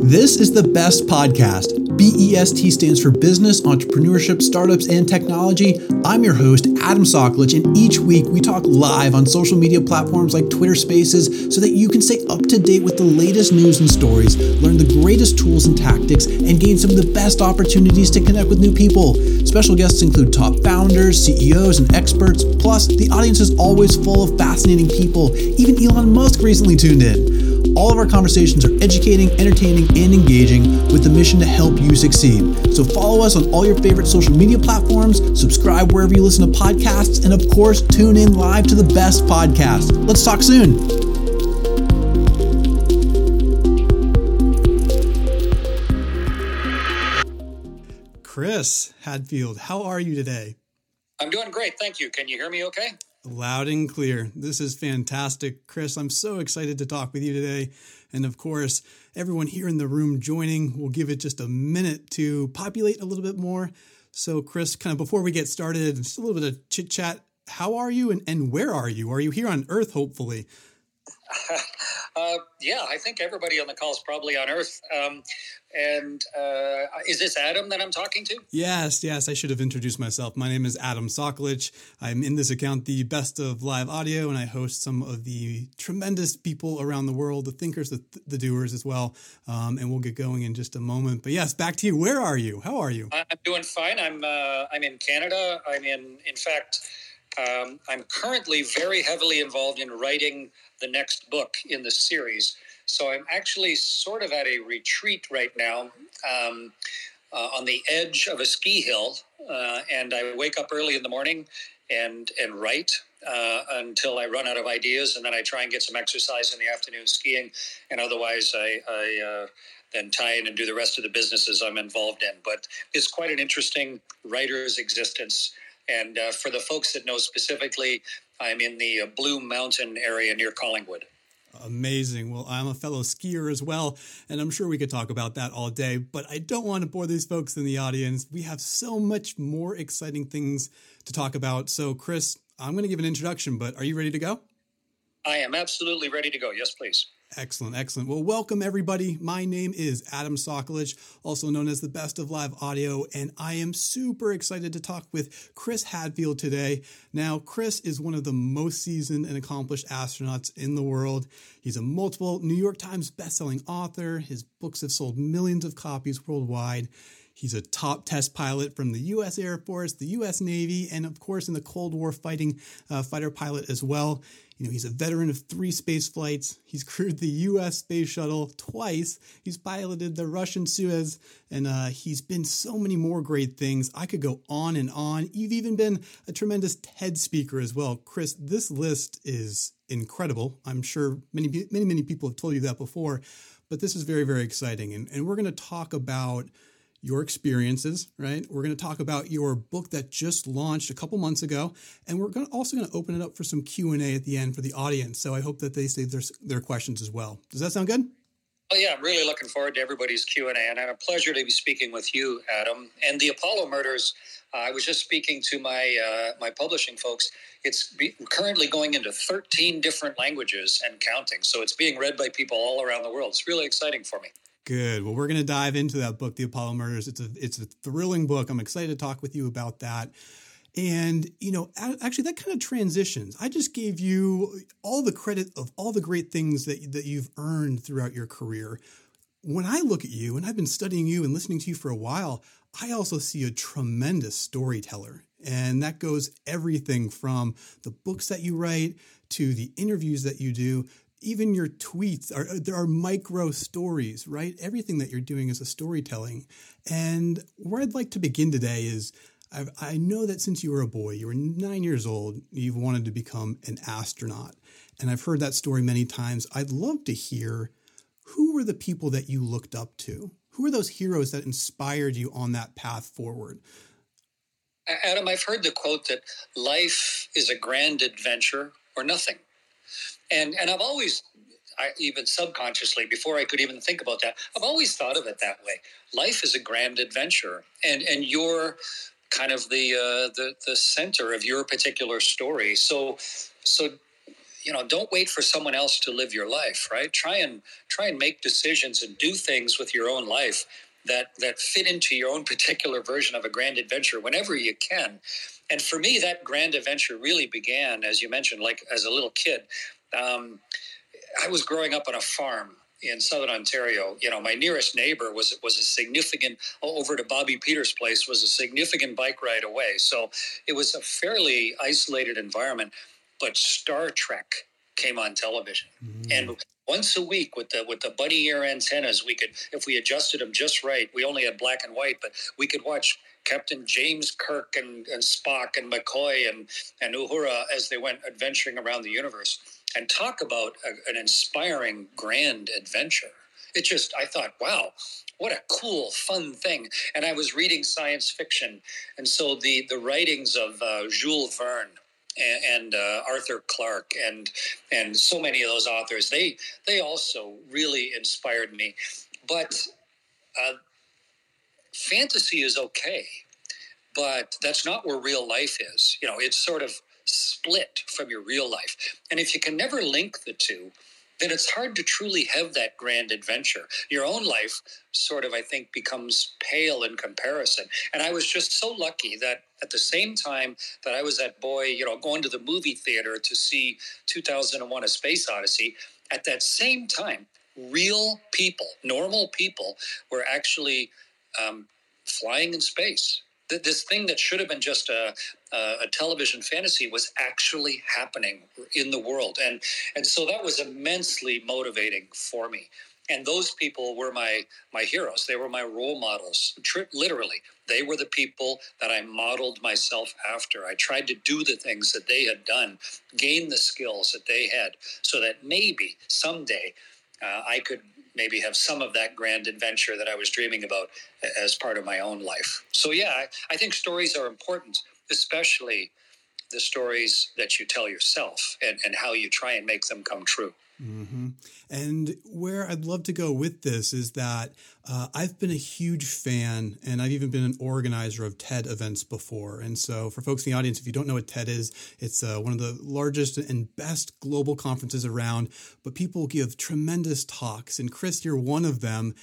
This is the best podcast. BEST stands for Business, Entrepreneurship, Startups, and Technology. I'm your host, Adam Soccolich, and each week we talk live on social media platforms like Twitter Spaces so that you can stay up to date with the latest news and stories, learn the greatest tools and tactics, and gain some of the best opportunities to connect with new people. Special guests include top founders, CEOs, and experts. Plus, the audience is always full of fascinating people. Even Elon Musk recently tuned in. All of our conversations are educating, entertaining, and engaging with the mission to help you succeed. So follow us on all your favorite social media platforms, subscribe wherever you listen to podcasts, and of course, tune in live to the best podcast. Let's talk soon. Chris Hadfield, how are you today? I'm doing great. Thank you. Can you hear me okay? Loud and clear. This is fantastic. Chris, I'm so excited to talk with you today. And of course, everyone here in the room joining, we'll give it just a minute to populate a little bit more. So, Chris, kind of before we get started, just a little bit of chit chat. How are you and, and where are you? Are you here on Earth, hopefully? uh, yeah, I think everybody on the call is probably on Earth. Um, and uh, is this Adam that I'm talking to? Yes, yes. I should have introduced myself. My name is Adam Soccolich. I'm in this account the best of live audio, and I host some of the tremendous people around the world, the thinkers, the, the doers as well. Um, and we'll get going in just a moment. But yes, back to you. Where are you? How are you? I'm doing fine. I'm uh, I'm in Canada. I'm in, in fact, um, I'm currently very heavily involved in writing the next book in the series. So I'm actually sort of at a retreat right now um, uh, on the edge of a ski hill, uh, and I wake up early in the morning and and write uh, until I run out of ideas, and then I try and get some exercise in the afternoon skiing, and otherwise I. I uh, then tie in and do the rest of the businesses I'm involved in. But it's quite an interesting writer's existence. And uh, for the folks that know specifically, I'm in the uh, Blue Mountain area near Collingwood. Amazing. Well, I'm a fellow skier as well, and I'm sure we could talk about that all day, but I don't want to bore these folks in the audience. We have so much more exciting things to talk about. So, Chris, I'm going to give an introduction, but are you ready to go? I am absolutely ready to go. Yes, please. Excellent, excellent. Well, welcome everybody. My name is Adam Soccolich, also known as the Best of Live Audio, and I am super excited to talk with Chris Hadfield today. Now, Chris is one of the most seasoned and accomplished astronauts in the world. He's a multiple New York Times bestselling author. His books have sold millions of copies worldwide. He's a top test pilot from the U.S. Air Force, the U.S. Navy, and of course in the Cold War fighting uh, fighter pilot as well. You know, he's a veteran of three space flights. He's crewed the U.S. space shuttle twice. He's piloted the Russian Soyuz, and uh, he's been so many more great things. I could go on and on. You've even been a tremendous TED speaker as well, Chris. This list is incredible. I'm sure many, many, many people have told you that before, but this is very, very exciting, and, and we're going to talk about your experiences, right? We're going to talk about your book that just launched a couple months ago, and we're going to also going to open it up for some Q and A at the end for the audience. So I hope that they save their their questions as well. Does that sound good? Well, yeah, I'm really looking forward to everybody's Q and A, and a pleasure to be speaking with you, Adam. And the Apollo murders. Uh, I was just speaking to my uh, my publishing folks. It's be- currently going into 13 different languages and counting, so it's being read by people all around the world. It's really exciting for me. Good. Well, we're going to dive into that book, The Apollo Murders. It's a it's a thrilling book. I'm excited to talk with you about that. And you know, actually, that kind of transitions. I just gave you all the credit of all the great things that that you've earned throughout your career. When I look at you, and I've been studying you and listening to you for a while, I also see a tremendous storyteller. And that goes everything from the books that you write to the interviews that you do even your tweets are there are micro stories right? Everything that you're doing is a storytelling. And where i'd like to begin today is I've, i know that since you were a boy you were nine years old you've wanted to become an astronaut. And i've heard that story many times. I'd love to hear who were the people that you looked up to? Who are those heroes that inspired you on that path forward? Adam i've heard the quote that life is a grand adventure or nothing and and I've always I, even subconsciously, before I could even think about that, I've always thought of it that way. Life is a grand adventure, and and you're kind of the uh, the the center of your particular story. So so you know, don't wait for someone else to live your life, right? Try and try and make decisions and do things with your own life that that fit into your own particular version of a grand adventure whenever you can. And for me, that grand adventure really began, as you mentioned, like as a little kid. Um, I was growing up on a farm in southern Ontario. You know, my nearest neighbor was was a significant over to Bobby Peters' place was a significant bike ride away. So it was a fairly isolated environment. But Star Trek came on television, mm. and once a week with the with the bunny ear antennas, we could if we adjusted them just right. We only had black and white, but we could watch Captain James Kirk and, and Spock and McCoy and and Uhura as they went adventuring around the universe and talk about a, an inspiring grand adventure. It just, I thought, wow, what a cool, fun thing. And I was reading science fiction, and so the the writings of uh, Jules Verne and, and uh, Arthur Clarke and and so many of those authors, they they also really inspired me. But uh, fantasy is okay, but that's not where real life is. You know, it's sort of split from your real life. And if you can never link the two, then it's hard to truly have that grand adventure. Your own life sort of, I think, becomes pale in comparison. And I was just so lucky that at the same time that I was that boy, you know, going to the movie theater to see 2001 A Space Odyssey, at that same time, real people, normal people, were actually um, flying in space this thing that should have been just a, a, television fantasy was actually happening in the world, and and so that was immensely motivating for me. And those people were my my heroes. They were my role models. literally, they were the people that I modeled myself after. I tried to do the things that they had done, gain the skills that they had, so that maybe someday uh, I could maybe have some of that grand adventure that I was dreaming about as part of my own life. So, yeah, I, I think stories are important, especially the stories that you tell yourself and, and how you try and make them come true. Mm-hmm. And where I'd love to go with this is that uh, I've been a huge fan, and I've even been an organizer of TED events before. And so, for folks in the audience, if you don't know what TED is, it's uh, one of the largest and best global conferences around. But people give tremendous talks, and Chris, you're one of them.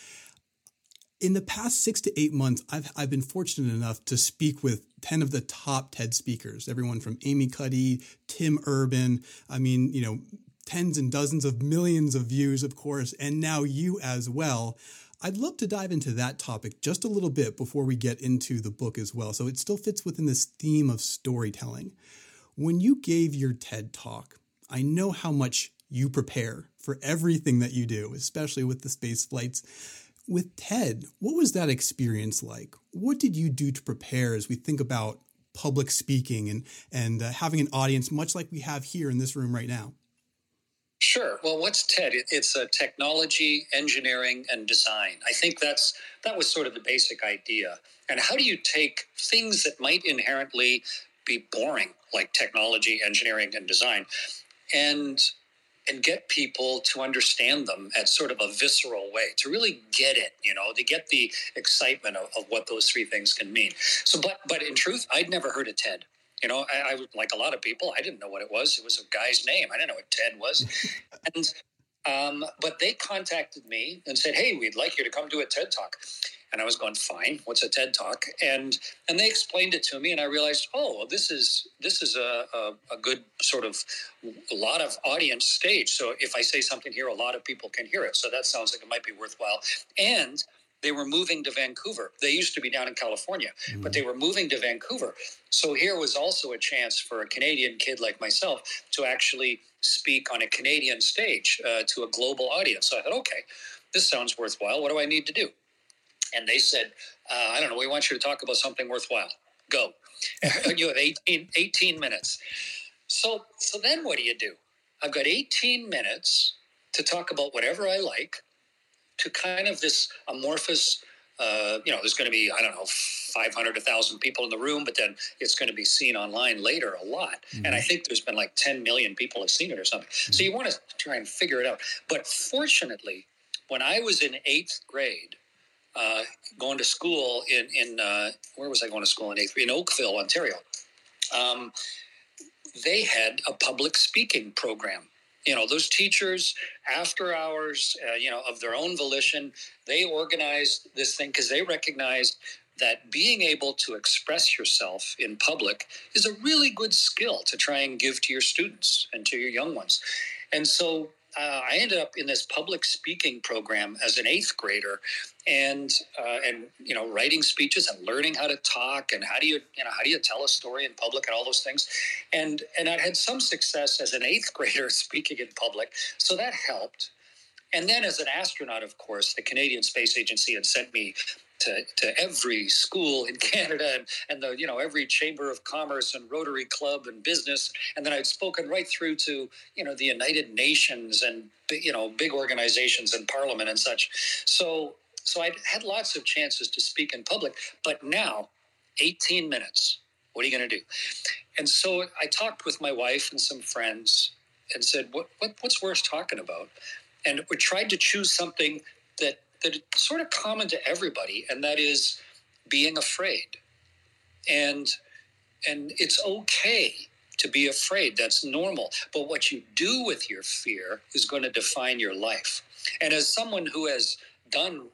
In the past six to eight months, I've, I've been fortunate enough to speak with 10 of the top TED speakers, everyone from Amy Cuddy, Tim Urban. I mean, you know, tens and dozens of millions of views, of course, and now you as well. I'd love to dive into that topic just a little bit before we get into the book as well. So it still fits within this theme of storytelling. When you gave your TED talk, I know how much you prepare for everything that you do, especially with the space flights. With TED, what was that experience like? What did you do to prepare as we think about public speaking and and uh, having an audience much like we have here in this room right now? Sure. Well, what's TED? It's a technology, engineering, and design. I think that's that was sort of the basic idea. And how do you take things that might inherently be boring, like technology, engineering, and design, and and get people to understand them at sort of a visceral way, to really get it, you know, to get the excitement of, of what those three things can mean. So, but but in truth, I'd never heard of TED. You know, I, I like a lot of people, I didn't know what it was. It was a guy's name. I didn't know what Ted was. and um, but they contacted me and said, "Hey, we'd like you to come do a TED talk." And I was going, "Fine, what's a TED talk?" And and they explained it to me, and I realized, oh, well, this is this is a, a, a good sort of a lot of audience stage. So if I say something here, a lot of people can hear it. So that sounds like it might be worthwhile. And they were moving to Vancouver. They used to be down in California, mm-hmm. but they were moving to Vancouver. So here was also a chance for a Canadian kid like myself to actually speak on a Canadian stage uh, to a global audience. So I thought, okay, this sounds worthwhile. What do I need to do? And they said, uh, I don't know, we want you to talk about something worthwhile. Go. you have 18, 18 minutes. So, so then what do you do? I've got 18 minutes to talk about whatever I like to kind of this amorphous uh, you know, there's going to be, I don't know, 500, 1,000 people in the room, but then it's going to be seen online later a lot. Mm-hmm. And I think there's been like 10 million people have seen it or something. Mm-hmm. So you want to try and figure it out. But fortunately, when I was in eighth grade, uh, going to school in, in uh, where was I going to school in eighth grade? In Oakville, Ontario. Um, they had a public speaking program you know those teachers after hours uh, you know of their own volition they organized this thing because they recognized that being able to express yourself in public is a really good skill to try and give to your students and to your young ones. And so uh, I ended up in this public speaking program as an eighth grader, and uh, and you know writing speeches and learning how to talk and how do you you know how do you tell a story in public and all those things, and and I had some success as an eighth grader speaking in public, so that helped. And then as an astronaut, of course, the Canadian Space Agency had sent me to, to every school in Canada and, and the you know every chamber of commerce and Rotary Club and business, and then I'd spoken right through to you know the United Nations and you know big organizations and Parliament and such. So so I had lots of chances to speak in public, but now, 18 minutes. What are you going to do? And so I talked with my wife and some friends and said, what, what what's worth talking about? And we tried to choose something that that sort of common to everybody, and that is being afraid. And and it's okay to be afraid. That's normal. But what you do with your fear is going to define your life. And as someone who has done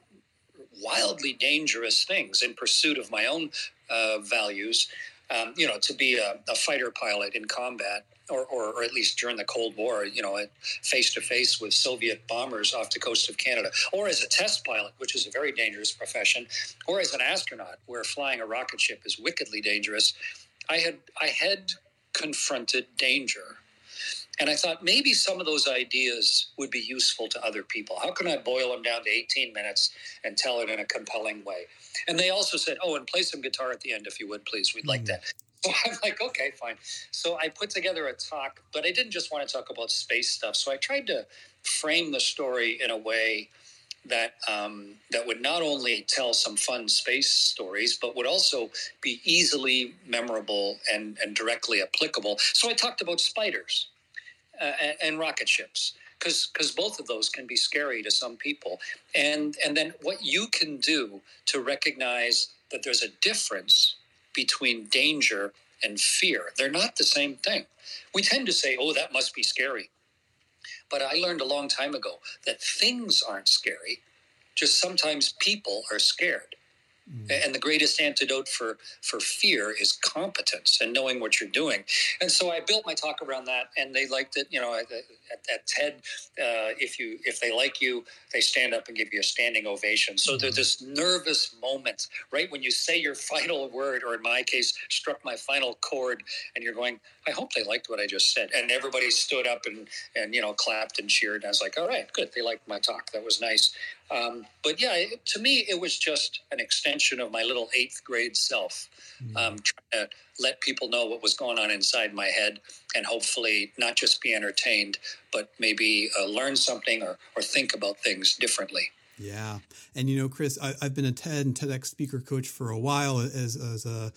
wildly dangerous things in pursuit of my own uh, values, um, you know, to be a, a fighter pilot in combat, or, or, or, at least during the Cold War, you know, face to face with Soviet bombers off the coast of Canada, or as a test pilot, which is a very dangerous profession, or as an astronaut, where flying a rocket ship is wickedly dangerous. I had I had confronted danger. And I thought maybe some of those ideas would be useful to other people. How can I boil them down to 18 minutes and tell it in a compelling way? And they also said, Oh, and play some guitar at the end if you would, please. We'd mm. like that. So I'm like, okay, fine. So I put together a talk, but I didn't just want to talk about space stuff. So I tried to frame the story in a way that um, that would not only tell some fun space stories, but would also be easily memorable and, and directly applicable. So I talked about spiders uh, and, and rocket ships because because both of those can be scary to some people, and and then what you can do to recognize that there's a difference between danger and fear. They're not the same thing. We tend to say, oh, that must be scary. But I learned a long time ago that things aren't scary, just sometimes people are scared. Mm. And the greatest antidote for, for fear is competence and knowing what you're doing. And so I built my talk around that, and they liked it. You know, at, at TED, uh, if you if they like you, they stand up and give you a standing ovation. So there's this nervous moment, right when you say your final word, or in my case, struck my final chord, and you're going, I hope they liked what I just said. And everybody stood up and and you know clapped and cheered. And I was like, all right, good, they liked my talk. That was nice. Um, but yeah, it, to me, it was just an extension of my little eighth grade self, mm-hmm. um, trying to let people know what was going on inside my head and hopefully not just be entertained, but maybe uh, learn something or, or think about things differently. Yeah. And, you know, Chris, I, have been a TED and TEDx speaker coach for a while as, as a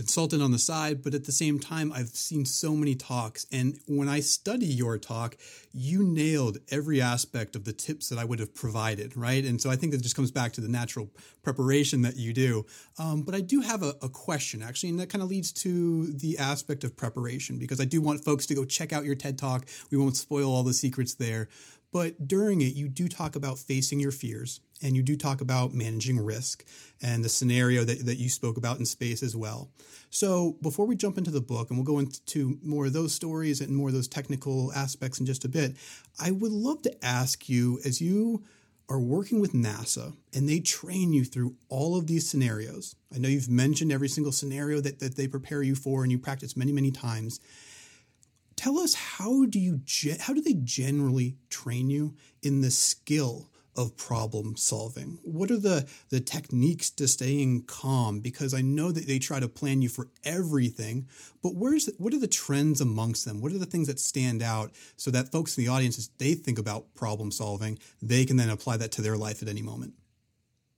consultant on the side, but at the same time, I've seen so many talks. And when I study your talk, you nailed every aspect of the tips that I would have provided, right? And so I think that just comes back to the natural preparation that you do. Um, but I do have a, a question, actually, and that kind of leads to the aspect of preparation because I do want folks to go check out your TED talk. We won't spoil all the secrets there. But during it, you do talk about facing your fears and you do talk about managing risk and the scenario that, that you spoke about in space as well. So before we jump into the book, and we'll go into more of those stories and more of those technical aspects in just a bit, I would love to ask you as you are working with NASA and they train you through all of these scenarios. I know you've mentioned every single scenario that, that they prepare you for and you practice many, many times. Tell us how do you how do they generally train you in the skill of problem solving? What are the, the techniques to staying calm? Because I know that they try to plan you for everything, but where's the, what are the trends amongst them? What are the things that stand out so that folks in the audience, as they think about problem solving, they can then apply that to their life at any moment?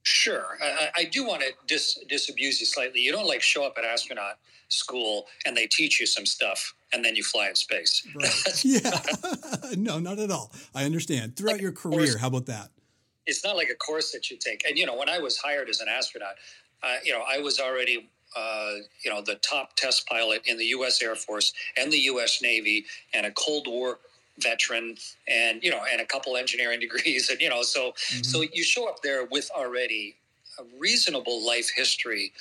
Sure. I, I do want to dis, disabuse you slightly. You don't like show up at astronaut school and they teach you some stuff and then you fly in space. Right. yeah. no, not at all. I understand. Throughout like, your career, how about that? It's not like a course that you take. And you know, when I was hired as an astronaut, uh, you know, I was already uh, you know the top test pilot in the U.S. Air Force and the U.S. Navy, and a Cold War veteran and you know and a couple engineering degrees and you know so mm-hmm. so you show up there with already a reasonable life history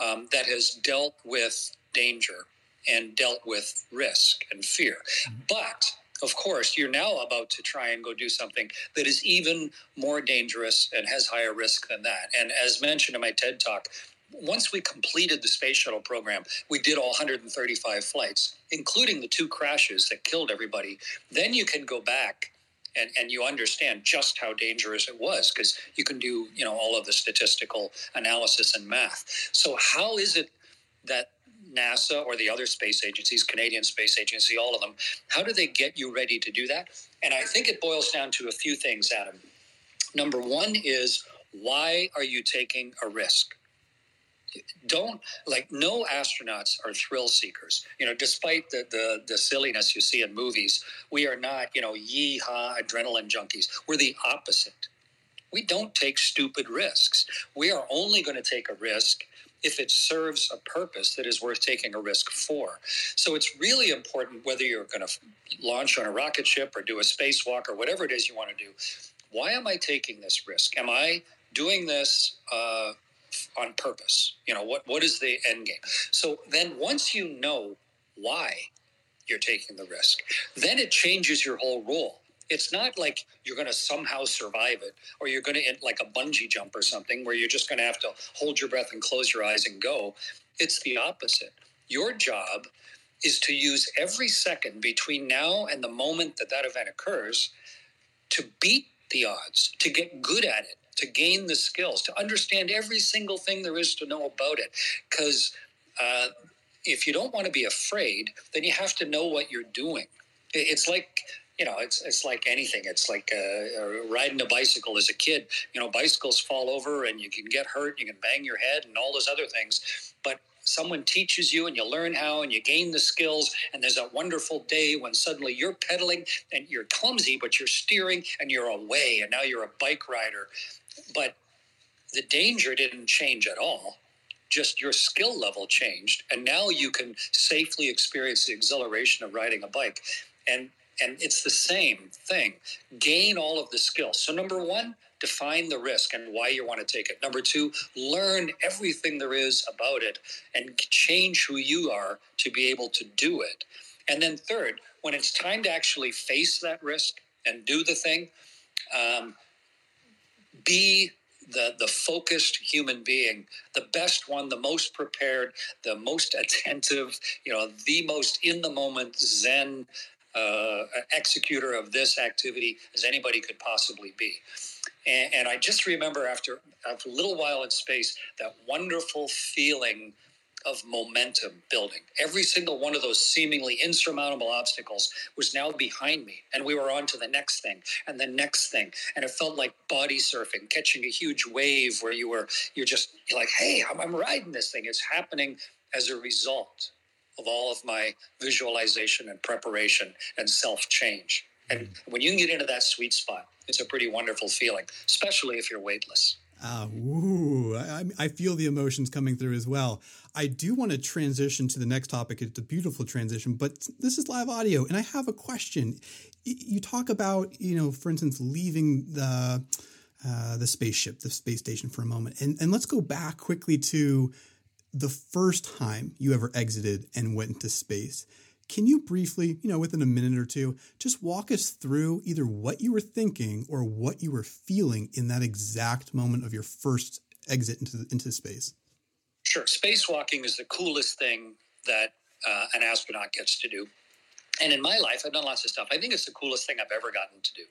um, that has dealt with danger and dealt with risk and fear mm-hmm. but of course, you're now about to try and go do something that is even more dangerous and has higher risk than that. And as mentioned in my TED talk, once we completed the space shuttle program, we did all 135 flights, including the two crashes that killed everybody. Then you can go back and, and you understand just how dangerous it was because you can do you know all of the statistical analysis and math. So how is it that NASA or the other space agencies, Canadian Space Agency, all of them, how do they get you ready to do that? And I think it boils down to a few things, Adam. Number one is why are you taking a risk? don't like no astronauts are thrill seekers you know despite the, the the silliness you see in movies we are not you know yee-haw adrenaline junkies we're the opposite we don't take stupid risks we are only going to take a risk if it serves a purpose that is worth taking a risk for. So it's really important whether you're going to launch on a rocket ship or do a spacewalk or whatever it is you want to do. Why am I taking this risk? Am I doing this uh, on purpose. You know, what what is the end game? So then once you know why you're taking the risk, then it changes your whole role. It's not like you're going to somehow survive it or you're going to like a bungee jump or something where you're just going to have to hold your breath and close your eyes and go. It's the opposite. Your job is to use every second between now and the moment that that event occurs to beat the odds, to get good at it, to gain the skills, to understand every single thing there is to know about it. Because uh, if you don't want to be afraid, then you have to know what you're doing. It's like you know, it's it's like anything. It's like uh, uh, riding a bicycle as a kid. You know, bicycles fall over and you can get hurt. You can bang your head and all those other things. But someone teaches you and you learn how and you gain the skills and there's a wonderful day when suddenly you're pedaling and you're clumsy but you're steering and you're away and now you're a bike rider but the danger didn't change at all just your skill level changed and now you can safely experience the exhilaration of riding a bike and and it's the same thing. Gain all of the skills so number one define the risk and why you want to take it. Number two learn everything there is about it and change who you are to be able to do it. And then third when it's time to actually face that risk and do the thing um, be the the focused human being, the best one, the most prepared, the most attentive, you know, the most in the moment Zen uh, executor of this activity as anybody could possibly be. And, and I just remember after, after a little while in space, that wonderful feeling of momentum building. Every single one of those seemingly insurmountable obstacles was now behind me, and we were on to the next thing and the next thing. And it felt like body surfing, catching a huge wave where you were you're just you're like, hey, I'm, I'm riding this thing. It's happening as a result of all of my visualization and preparation and self change. And when you get into that sweet spot, it's a pretty wonderful feeling, especially if you're weightless. Uh, ooh, I, I, feel the emotions coming through as well. I do want to transition to the next topic. It's a beautiful transition, but this is live audio, and I have a question. You talk about, you know, for instance, leaving the uh, the spaceship, the space station for a moment, and and let's go back quickly to the first time you ever exited and went into space. Can you briefly, you know, within a minute or two, just walk us through either what you were thinking or what you were feeling in that exact moment of your first exit into into space? Sure. Spacewalking is the coolest thing that uh, an astronaut gets to do. And in my life, I've done lots of stuff. I think it's the coolest thing I've ever gotten to do.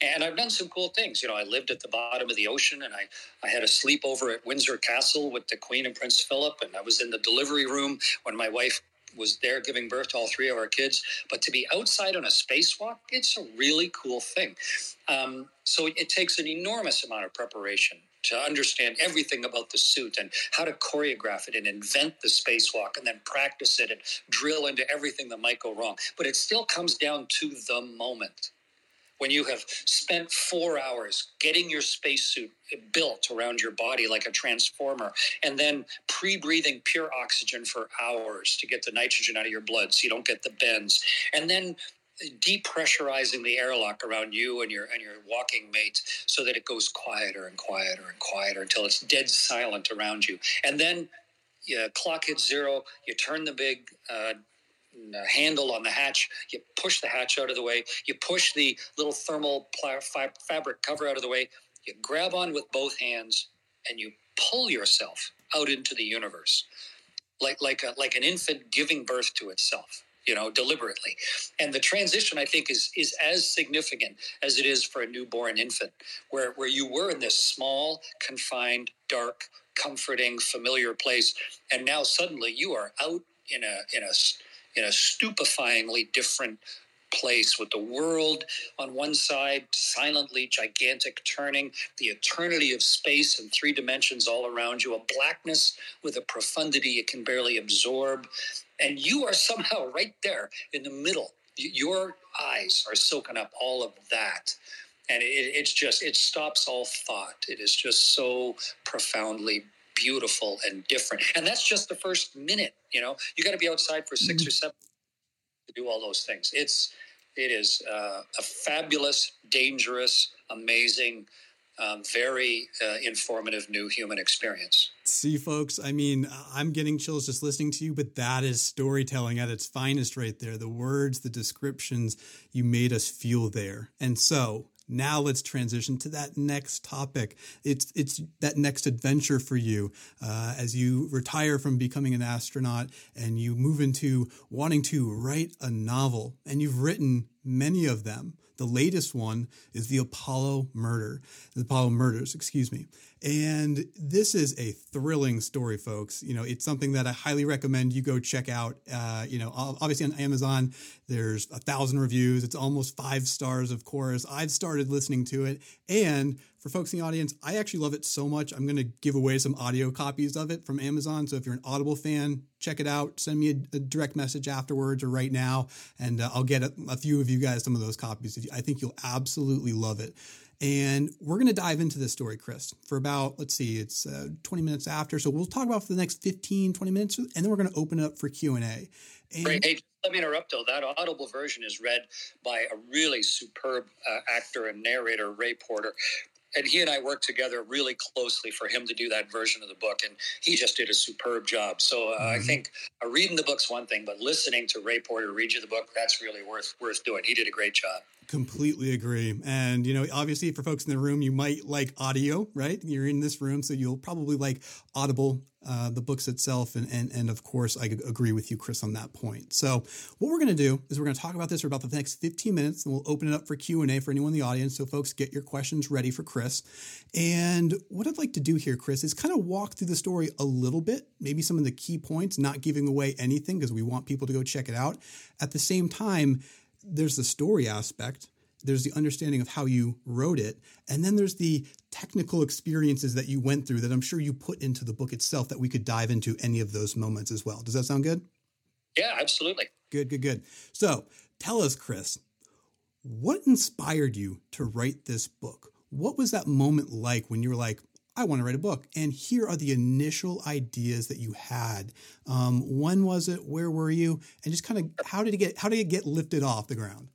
And I've done some cool things. You know, I lived at the bottom of the ocean and I, I had a sleepover at Windsor Castle with the Queen and Prince Philip. And I was in the delivery room when my wife was there giving birth to all three of our kids. But to be outside on a spacewalk, it's a really cool thing. Um, so it takes an enormous amount of preparation to understand everything about the suit and how to choreograph it and invent the spacewalk and then practice it and drill into everything that might go wrong. But it still comes down to the moment when you have spent four hours getting your spacesuit built around your body like a transformer, and then pre breathing pure oxygen for hours to get the nitrogen out of your blood so you don't get the bends, and then depressurizing the airlock around you and your and your walking mate so that it goes quieter and quieter and quieter until it's dead silent around you. And then you clock hits zero you turn the big uh, handle on the hatch you push the hatch out of the way you push the little thermal pla- fabric cover out of the way you grab on with both hands and you pull yourself out into the universe like like a, like an infant giving birth to itself you know deliberately and the transition i think is is as significant as it is for a newborn infant where where you were in this small confined dark comforting familiar place and now suddenly you are out in a in a in a stupefyingly different place with the world on one side, silently gigantic turning, the eternity of space and three dimensions all around you, a blackness with a profundity it can barely absorb. And you are somehow right there in the middle. Your eyes are soaking up all of that. And it, it's just, it stops all thought. It is just so profoundly beautiful and different. And that's just the first minute, you know, you got to be outside for 6 mm-hmm. or seven to do all those things. It's, it is uh, a fabulous, dangerous, amazing, um, very uh, informative new human experience. See, folks, I mean, I'm getting chills just listening to you, but that is storytelling at its finest right there. The words, the descriptions, you made us feel there. And so, now let's transition to that next topic. It's it's that next adventure for you uh, as you retire from becoming an astronaut and you move into wanting to write a novel. And you've written many of them. The latest one is the Apollo Murder, the Apollo Murders, excuse me. And this is a thrilling story, folks. You know, it's something that I highly recommend you go check out. Uh, you know, obviously on Amazon, there's a thousand reviews. It's almost five stars, of course. I've started listening to it. And for folks in the audience, I actually love it so much. I'm going to give away some audio copies of it from Amazon. So if you're an Audible fan, check it out. Send me a, a direct message afterwards or right now, and uh, I'll get a, a few of you guys some of those copies. I think you'll absolutely love it. And we're going to dive into this story, Chris, for about, let's see, it's uh, 20 minutes after. So we'll talk about for the next 15, 20 minutes, and then we're going to open it up for Q&A. And Great. Hey, let me interrupt though. That audible version is read by a really superb uh, actor and narrator, Ray Porter and he and I worked together really closely for him to do that version of the book, and he just did a superb job. So uh, mm-hmm. I think uh, reading the book's one thing, but listening to Ray Porter read you the book, that's really worth worth doing. He did a great job. Completely agree. And, you know, obviously for folks in the room, you might like audio, right? You're in this room, so you'll probably like Audible, uh, the books itself. And, and, and of course, I agree with you, Chris, on that point. So what we're going to do is we're going to talk about this for about the next 15 minutes and we'll open it up for Q&A for anyone in the audience. So folks, get your questions ready for Chris. And what I'd like to do here, Chris, is kind of walk through the story a little bit, maybe some of the key points, not giving away anything because we want people to go check it out. At the same time, there's the story aspect, there's the understanding of how you wrote it, and then there's the technical experiences that you went through that I'm sure you put into the book itself that we could dive into any of those moments as well. Does that sound good? Yeah, absolutely. Good, good, good. So tell us, Chris, what inspired you to write this book? What was that moment like when you were like, I want to write a book. And here are the initial ideas that you had. Um, when was it? Where were you? And just kind of how did it get how did it get lifted off the ground?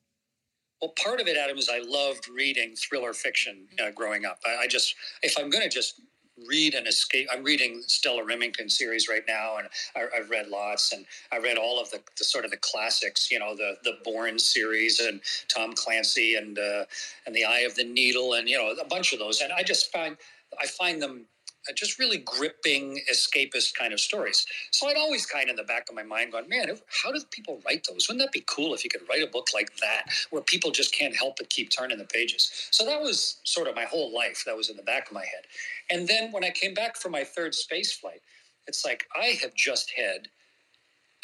Well, part of it, Adam, is I loved reading thriller fiction uh, growing up. I, I, just, if I'm going to just read and escape, I'm reading Stella Rimington series right now, and I, have read lots, and I read all of the, the, sort of the classics, you know, the the Bourne series and Tom Clancy and uh, and the Eye of the Needle, and you know, a bunch of those, and I just find I find them uh, just really gripping escapist kind of stories. So I'd always kind of in the back of my mind going, man, how do people write those? Wouldn't that be cool if you could write a book like that where people just can't help but keep turning the pages? So that was sort of my whole life that was in the back of my head. And then when I came back from my third space flight, it's like I have just had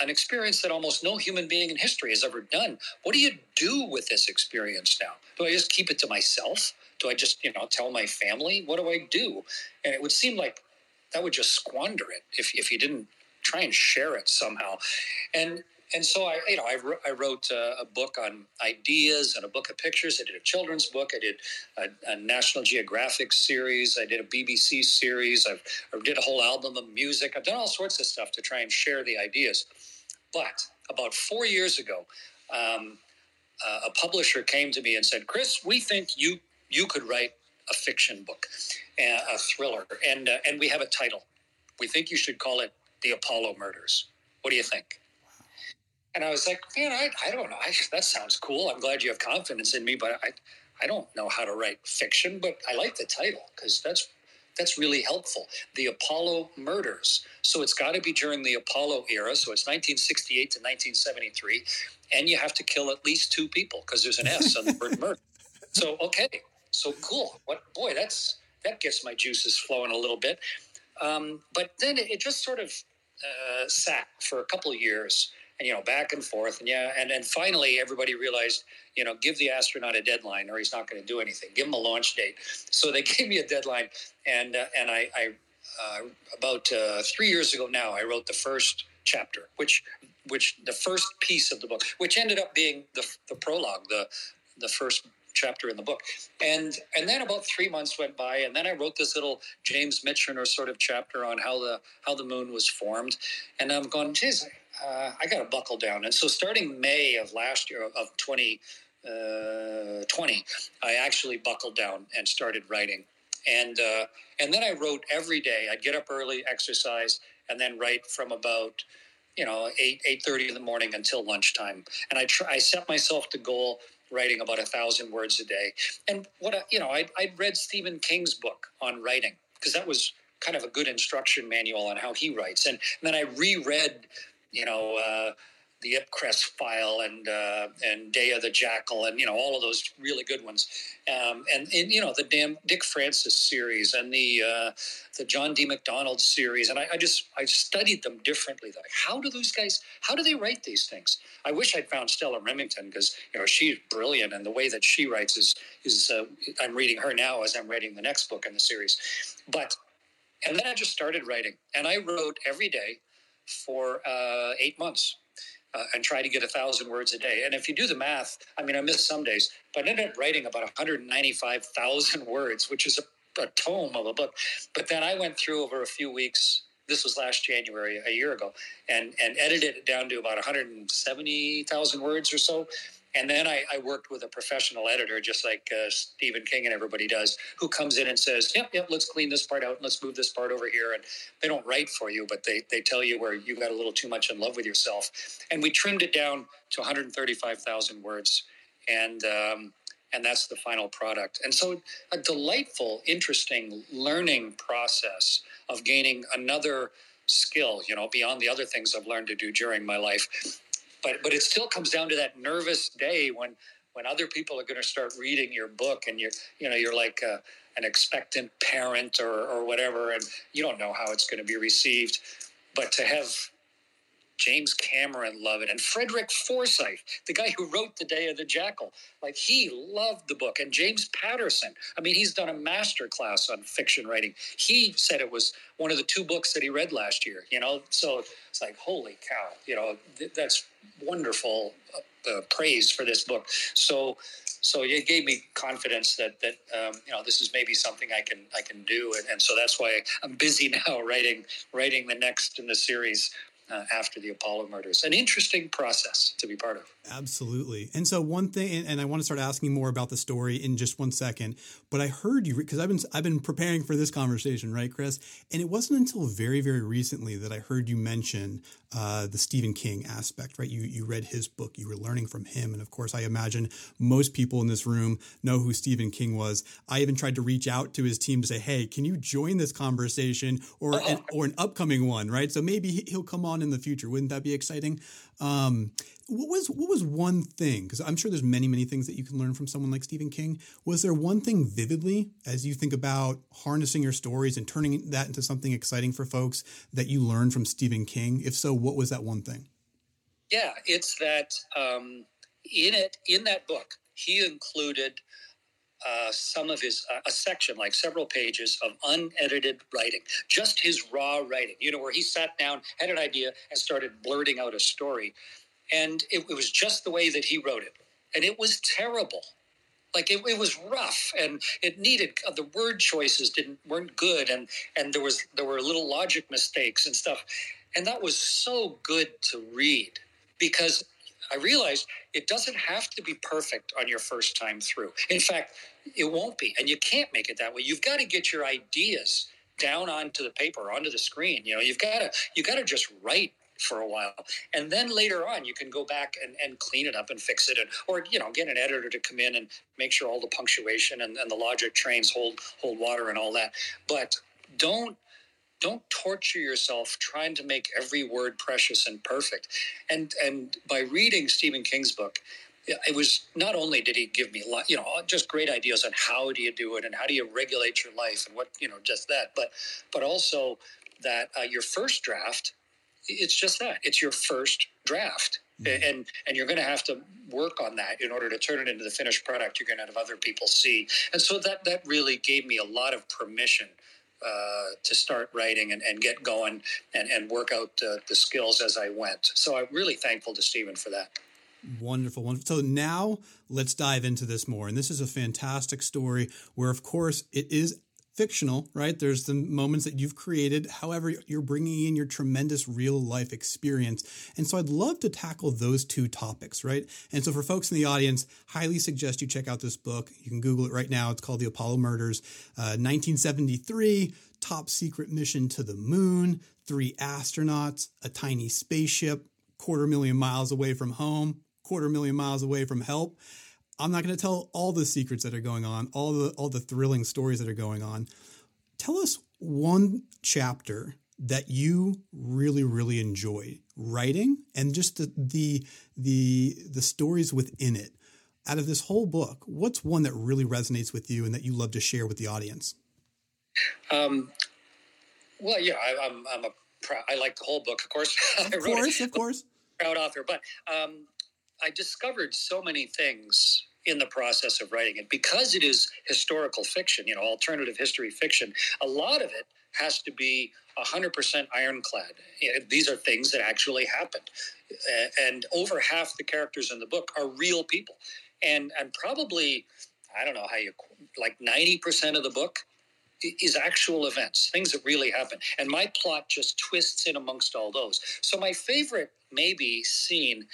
an experience that almost no human being in history has ever done. What do you do with this experience now? Do I just keep it to myself? Do I just, you know, tell my family? What do I do? And it would seem like that would just squander it if, if you didn't try and share it somehow. And and so I, you know, I, I wrote a, a, book on ideas and a book of pictures. I did a children's book. I did a, a National Geographic series. I did a BBC series. I've, I did a whole album of music. I've done all sorts of stuff to try and share the ideas. But about four years ago, um, uh, a publisher came to me and said, "Chris, we think you you could write a fiction book, a thriller, and uh, and we have a title. We think you should call it The Apollo Murders. What do you think?" And I was like, "Man, I, I don't know. I, that sounds cool. I'm glad you have confidence in me, but I I don't know how to write fiction, but I like the title because that's that's really helpful. The Apollo murders. So it's got to be during the Apollo era. So it's 1968 to 1973. And you have to kill at least two people because there's an S on the word murder. So, okay. So cool. What, boy, that's, that gets my juices flowing a little bit. Um, but then it just sort of uh, sat for a couple of years and, you know, back and forth. And yeah. And then finally everybody realized, you know, give the astronaut a deadline or he's not going to do anything. Give him a launch date. So they gave me a deadline, and uh, and I, I uh, about uh, three years ago now, I wrote the first chapter, which which the first piece of the book, which ended up being the the prologue, the the first chapter in the book. And and then about three months went by, and then I wrote this little James Michener sort of chapter on how the how the moon was formed. And I'm going, geez, uh, I got to buckle down. And so starting May of last year of 20 uh, 20, I actually buckled down and started writing. And uh, and then I wrote every day. I'd get up early, exercise, and then write from about you know eight eight thirty in the morning until lunchtime. And I try, I set myself the goal writing about a thousand words a day. And what I, you know, I I read Stephen King's book on writing because that was kind of a good instruction manual on how he writes. And, and then I reread, you know. Uh, the Ipcress file and uh, and Day of the Jackal and you know all of those really good ones, um, and, and you know the damn Dick Francis series and the uh, the John D. MacDonald series, and I, I, just I studied them differently. Like how do those guys how do they write these things? I wish I'd found Stella Rimington because you know she's brilliant and the way that she writes is is uh, I'm reading her now as I'm writing the next book in the series, but and then I just started writing and I wrote every day for uh, eight months uh, and try to get a thousand words a day. And if you do the math, I mean, I miss some days, but I ended up writing about 195,000 words, which is a, a tome of a book. But then I went through over a few weeks. This was last January, a year ago, and and edited it down to about 170,000 words or so. And then I, I, worked with a professional editor, just like uh, Stephen King and everybody does, who comes in and says, "Yep, yep, let's clean this part out, and let's move this part over here." And they don't write for you, but they they tell you where you got a little too much in love with yourself. And we trimmed it down to 135,000 words, and um, and that's the final product. And so, a delightful, interesting learning process of gaining another skill, you know, beyond the other things I've learned to do during my life but but it still comes down to that nervous day when when other people are going to start reading your book and you're you know you're like a, an expectant parent or or whatever and you don't know how it's going to be received. But to have James Cameron love it. And Frederick Forsyth, the guy who wrote The Day of the Jackal, like he loved the book. And James Patterson, I mean, he's done a master class on fiction writing. He said it was one of the two books that he read last year, you know? So it's like, holy cow, you know, th- that's wonderful uh, uh, praise for this book. So, so it gave me confidence that that um, you know this is maybe something I can I can do, and, and so that's why I'm busy now writing writing the next in the series uh, after the Apollo murders. An interesting process to be part of. Absolutely. And so one thing, and I want to start asking more about the story in just one second, but I heard you because I've been I've been preparing for this conversation, right, Chris? And it wasn't until very very recently that I heard you mention uh, the Stephen King aspect, right? You you read his book, you were learning from him, and of course, I imagine most people in this room know who Stephen King was. I even tried to reach out to his team to say, "Hey, can you join this conversation or an, or an upcoming one?" Right? So maybe he'll come on in the future. Wouldn't that be exciting? Um, what was what was one thing? Because I'm sure there's many many things that you can learn from someone like Stephen King. Was there one thing vividly as you think about harnessing your stories and turning that into something exciting for folks that you learned from Stephen King? If so, what was that one thing? Yeah, it's that um, in it in that book he included uh, some of his uh, a section like several pages of unedited writing just his raw writing you know where he sat down had an idea and started blurting out a story and it, it was just the way that he wrote it and it was terrible like it, it was rough and it needed the word choices didn't weren't good and and there was there were little logic mistakes and stuff and that was so good to read because I realized it doesn't have to be perfect on your first time through. In fact, it won't be, and you can't make it that way. You've got to get your ideas down onto the paper, onto the screen. You know, you've got to you got to just write for a while. And then later on you can go back and, and clean it up and fix it and or you know get an editor to come in and make sure all the punctuation and, and the logic trains hold hold water and all that. But don't don't torture yourself trying to make every word precious and perfect. And and by reading stephen king's book it was not only did he give me a lot, you know, just great ideas on how do you do it and how do you regulate your life and what, you know, just that, but, but also that uh, your first draft it's just that it's your first draft mm-hmm. and and you're going to have to work on that in order to turn it into the finished product you're going to have other people see and so that that really gave me a lot of permission uh, to start writing and, and get going and, and work out uh, the skills as I went. So I'm really thankful to Stephen for that. Wonderful, wonderful. So now let's dive into this more. And this is a fantastic story where, of course, it is fictional, right? There's the moments that you've created. However, you're bringing in your tremendous real life experience. And so I'd love to tackle those two topics, right? And so for folks in the audience, highly suggest you check out this book. You can Google it right now. It's called The Apollo Murders, uh, 1973, top secret mission to the moon, three astronauts, a tiny spaceship, quarter million miles away from home, quarter million miles away from help. I'm not going to tell all the secrets that are going on, all the all the thrilling stories that are going on. Tell us one chapter that you really really enjoy writing and just the the the, the stories within it. Out of this whole book, what's one that really resonates with you and that you love to share with the audience? Um, well, yeah, I, am I'm, I'm a I like the whole book, of course. Of course, of course. Proud author, but um, I discovered so many things in the process of writing it because it is historical fiction, you know, alternative history fiction. A lot of it has to be 100% ironclad. These are things that actually happened. And over half the characters in the book are real people. And, and probably, I don't know how you, like 90% of the book is actual events, things that really happen. And my plot just twists in amongst all those. So my favorite, maybe, scene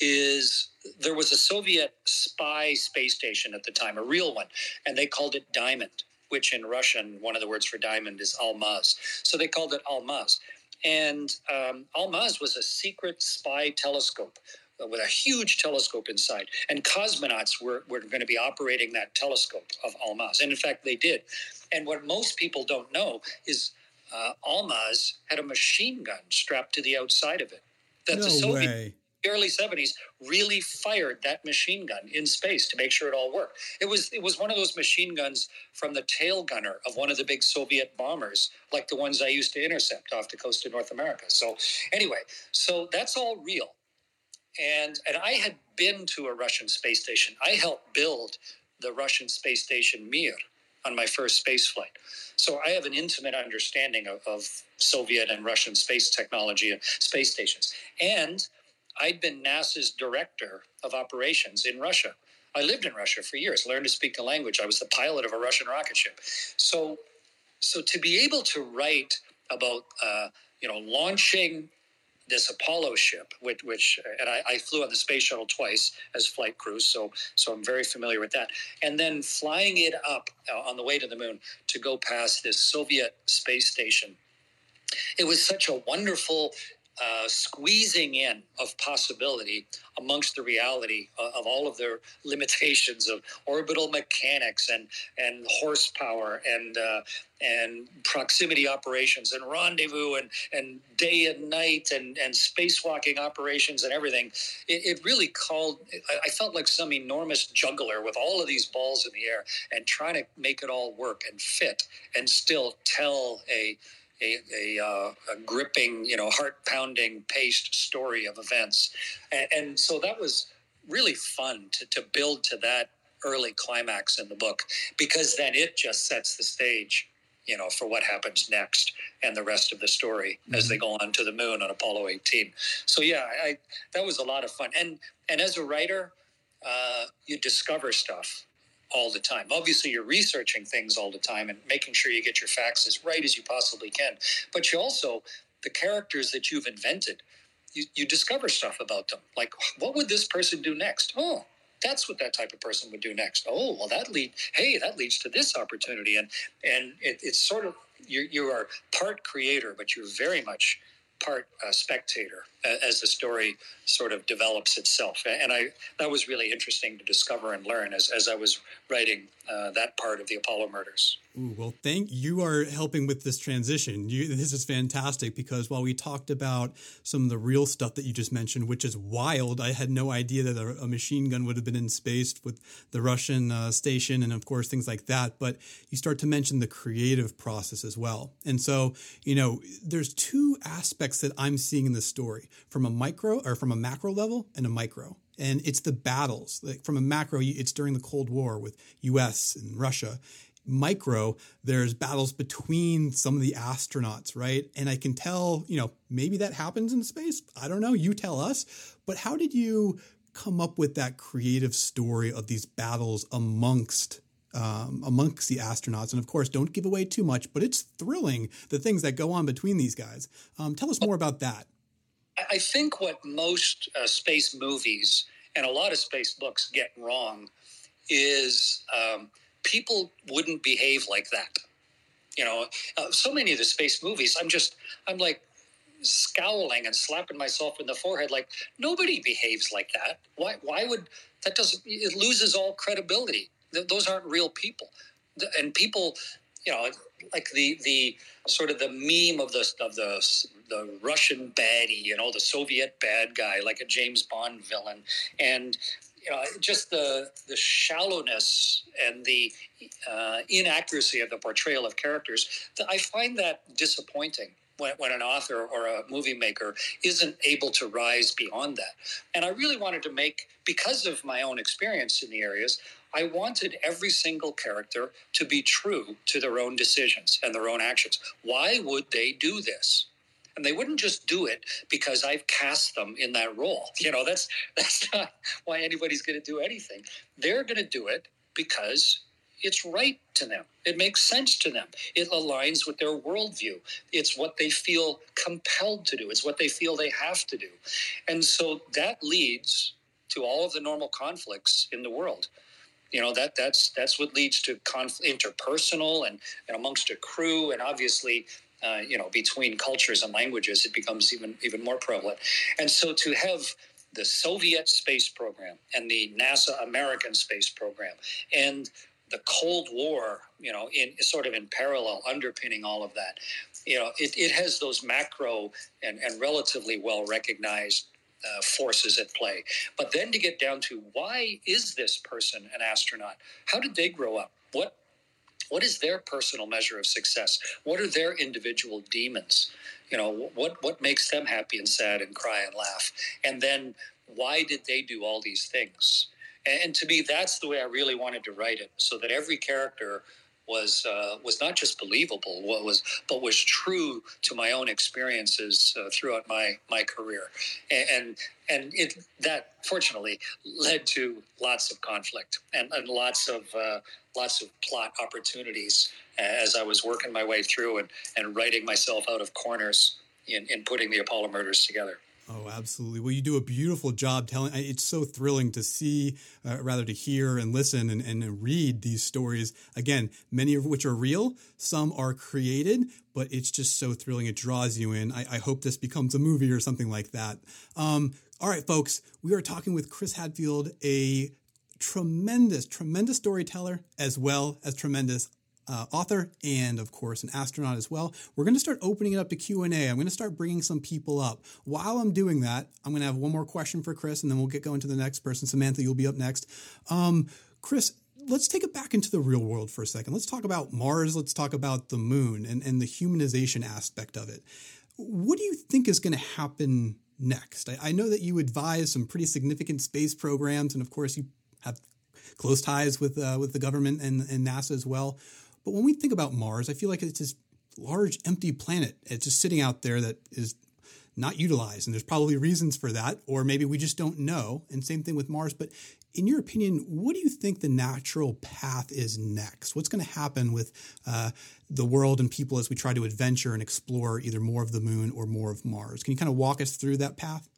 is there was a Soviet spy space station at the time, a real one, and they called it Diamond, which in Russian, one of the words for diamond is Almaz. So they called it Almaz. And um, Almaz was a secret spy telescope with a huge telescope inside. And cosmonauts were, were going to be operating that telescope of Almaz. And in fact, they did. And what most people don't know is uh, Almaz had a machine gun strapped to the outside of it. That no the Soviet, way early 70s really fired that machine gun in space to make sure it all worked. It was it was one of those machine guns from the tail gunner of one of the big Soviet bombers, like the ones I used to intercept off the coast of North America. So anyway, so that's all real. And and I had been to a Russian space station. I helped build the Russian space station Mir on my first space flight. So I have an intimate understanding of, of Soviet and Russian space technology and space stations. And I'd been NASA's director of operations in Russia. I lived in Russia for years, learned to speak the language. I was the pilot of a Russian rocket ship. So, so to be able to write about, uh, you know, launching this Apollo ship, which, which and I, I, flew on the space shuttle twice as flight crew, so so I'm very familiar with that. And then flying it up uh, on the way to the moon to go past this Soviet space station. It was such a wonderful uh, squeezing in of possibility amongst the reality of, of all of their limitations of orbital mechanics and and horsepower and uh, and proximity operations and rendezvous and and day and night and and spacewalking operations and everything. It, it really called. I, I felt like some enormous juggler with all of these balls in the air and trying to make it all work and fit and still tell a a, a, uh, a gripping, you know, heart pounding paced story of events. And, and, so that was really fun to, to build to that early climax in the book because then it just sets the stage you know, for what happens next and the rest of the story mm-hmm. as they go on to the moon on Apollo 18. So yeah, I, that was a lot of fun. And and as a writer, uh, you discover stuff all the time. Obviously, you're researching things all the time and making sure you get your facts as right as you possibly can. But you also, the characters that you've invented, you, you discover stuff about them. Like, what would this person do next? Oh, that's what that type of person would do next. Oh, well, that lead. Hey, that leads to this opportunity, and and it, it's sort of you you are part creator, but you're very much part uh, spectator as the story sort of develops itself. And I that was really interesting to discover and learn as, as I was writing uh, that part of the Apollo murders. Ooh, well, thank you are helping with this transition. You, this is fantastic because while we talked about some of the real stuff that you just mentioned, which is wild, I had no idea that a, a machine gun would have been in space with the Russian uh, station and, of course, things like that. But you start to mention the creative process as well. And so, you know, there's two aspects that I'm seeing in the story from a micro or from a macro level and a micro and it's the battles like from a macro it's during the cold war with us and russia micro, there's battles between some of the astronauts, right? And I can tell, you know, maybe that happens in space. I don't know. You tell us. But how did you come up with that creative story of these battles amongst um, amongst the astronauts. And of course, don't give away too much, but it's thrilling the things that go on between these guys. Um, tell us more about that. I think what most uh, space movies and a lot of space books get wrong is um, people wouldn't behave like that. You know, uh, so many of the space movies, I'm just, I'm like scowling and slapping myself in the forehead, like nobody behaves like that. Why? Why would that? Doesn't it loses all credibility? Th- those aren't real people, and people, you know, like the the sort of the meme of the of the the Russian baddie, you know, the Soviet bad guy, like a James Bond villain, and you know, just the the shallowness and the uh, inaccuracy of the portrayal of characters. I find that disappointing when, when an author or a movie maker isn't able to rise beyond that. And I really wanted to make, because of my own experience in the areas, I wanted every single character to be true to their own decisions and their own actions. Why would they do this? and they wouldn't just do it because I've cast them in that role. You know, that's that's not why anybody's going to do anything. They're going to do it because it's right to them. It makes sense to them. It aligns with their worldview. It's what they feel compelled to do. It's what they feel they have to do. And so that leads to all of the normal conflicts in the world. You know that that's that's what leads to conf- interpersonal and, and amongst a crew, and obviously uh, you know, between cultures and languages, it becomes even even more prevalent. And so to have the Soviet space program and the NASA American space program and the Cold War, you know, in sort of in parallel, underpinning all of that, you know, it, it has those macro and, and relatively well recognized uh, forces at play. But then to get down to why is this person an astronaut? How did they grow up? What what is their personal measure of success what are their individual demons you know what what makes them happy and sad and cry and laugh and then why did they do all these things and, and to me that's the way i really wanted to write it so that every character was uh, was not just believable, what was but was true to my own experiences uh, throughout my my career, and and, it that fortunately led to lots of conflict and, and lots of uh, lots of plot opportunities as I was working my way through and and writing myself out of corners in, in putting the Apollo murders together. Oh, absolutely. Well, you do a beautiful job telling. It's so thrilling to see, uh, rather to hear and listen and, and read these stories. Again, many of which are real, some are created, but it's just so thrilling. It draws you in. I, I hope this becomes a movie or something like that. Um, all right, folks, we are talking with Chris Hadfield, a tremendous, tremendous storyteller as well as tremendous uh, author and of course an astronaut as well. We're going to start opening it up to q&a i'm going to start bringing some people up. While i'm doing that i'm going to have one more question for chris and then we'll get going to the next person. Samantha you'll be up next. Um, chris let's take it back into the real world for a second. Let's talk about mars. Let's talk about the moon and, and the humanization aspect of it. What do you think is going to happen next? I, I know that you advise some pretty significant space programs and of course you have close ties with uh, with the government and, and nasa as well but when we think about Mars, I feel like it's this large empty planet. It's just sitting out there that is not utilized. And there's probably reasons for that, or maybe we just don't know. And same thing with Mars. But in your opinion, what do you think the natural path is next? What's going to happen with uh, the world and people as we try to adventure and explore either more of the moon or more of Mars? Can you kind of walk us through that path?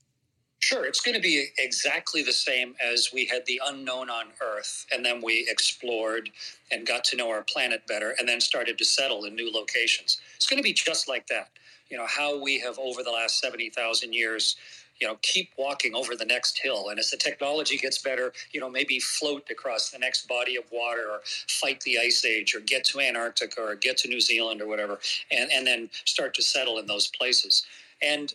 Sure, it's going to be exactly the same as we had the unknown on Earth, and then we explored and got to know our planet better, and then started to settle in new locations. It's going to be just like that. You know, how we have over the last 70,000 years you know keep walking over the next hill and as the technology gets better you know maybe float across the next body of water or fight the ice age or get to antarctica or get to new zealand or whatever and, and then start to settle in those places and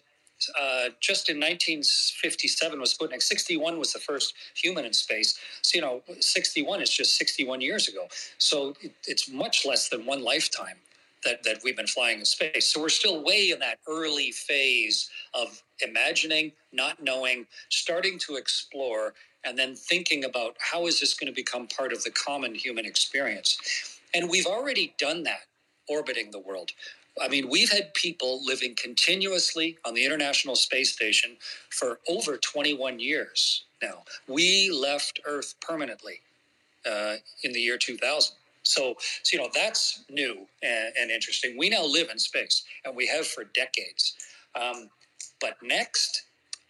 uh, just in 1957 was Sputnik. 61 was the first human in space. So, you know, 61 is just 61 years ago. So it, it's much less than one lifetime that, that we've been flying in space. So we're still way in that early phase of imagining, not knowing, starting to explore, and then thinking about how is this going to become part of the common human experience. And we've already done that orbiting the world. I mean, we've had people living continuously on the International Space Station for over 21 years now. We left Earth permanently uh, in the year 2000. So, so, you know, that's new and, and, interesting. We now live in space, and we have for decades. Um, but next,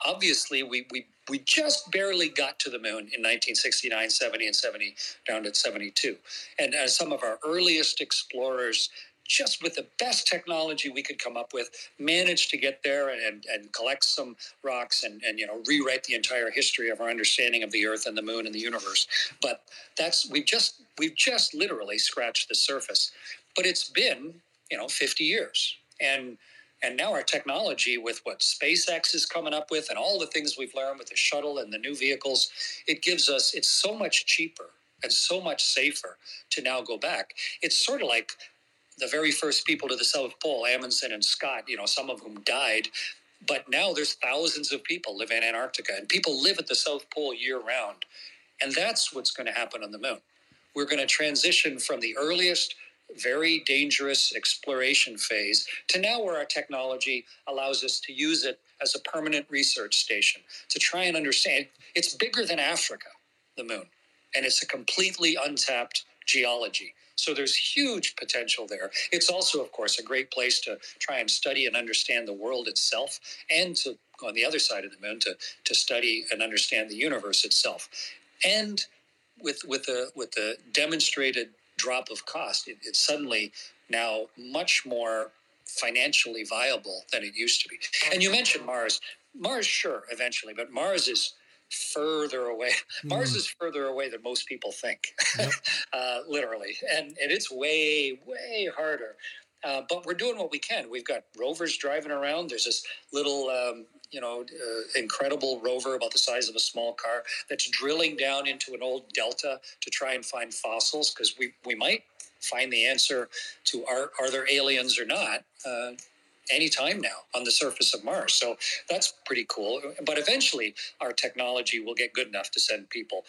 obviously, we, we, we just barely got to the moon in 1969, 70, and 70, down to 72. And as some of our earliest explorers just with the best technology we could come up with, managed to get there and, and collect some rocks and, and you know rewrite the entire history of our understanding of the Earth and the Moon and the universe. But that's we've just we've just literally scratched the surface. But it's been you know 50 years and and now our technology with what SpaceX is coming up with and all the things we've learned with the shuttle and the new vehicles, it gives us it's so much cheaper and so much safer to now go back. It's sort of like the very first people to the South Pole, Amundsen and Scott, you know, some of whom died. But now there's thousands of people live in Antarctica, and people live at the South Pole year round. And that's what's going to happen on the moon. We're going to transition from the earliest, very dangerous exploration phase to now where our technology allows us to use it as a permanent research station to try and understand. It's bigger than Africa, the moon, and it's a completely untapped geology. So there's huge potential there. It's also, of course, a great place to try and study and understand the world itself and to on the other side of the moon to, to study and understand the universe itself. And with with the with the demonstrated drop of cost, it, it's suddenly now much more financially viable than it used to be. And you mentioned Mars. Mars, sure, eventually, but Mars is further away. Mm. Mars is further away than most people think, yep. uh, literally, and and it's way way harder. Uh, but we're doing what we can. We've got rovers driving around. There's this little, um, you know, uh, incredible rover about the size of a small car that's drilling down into an old delta to try and find fossils because we we might find the answer to are are there aliens or not uh, anytime now on the surface of Mars. So that's pretty cool. But eventually, our technology will get good enough to send people.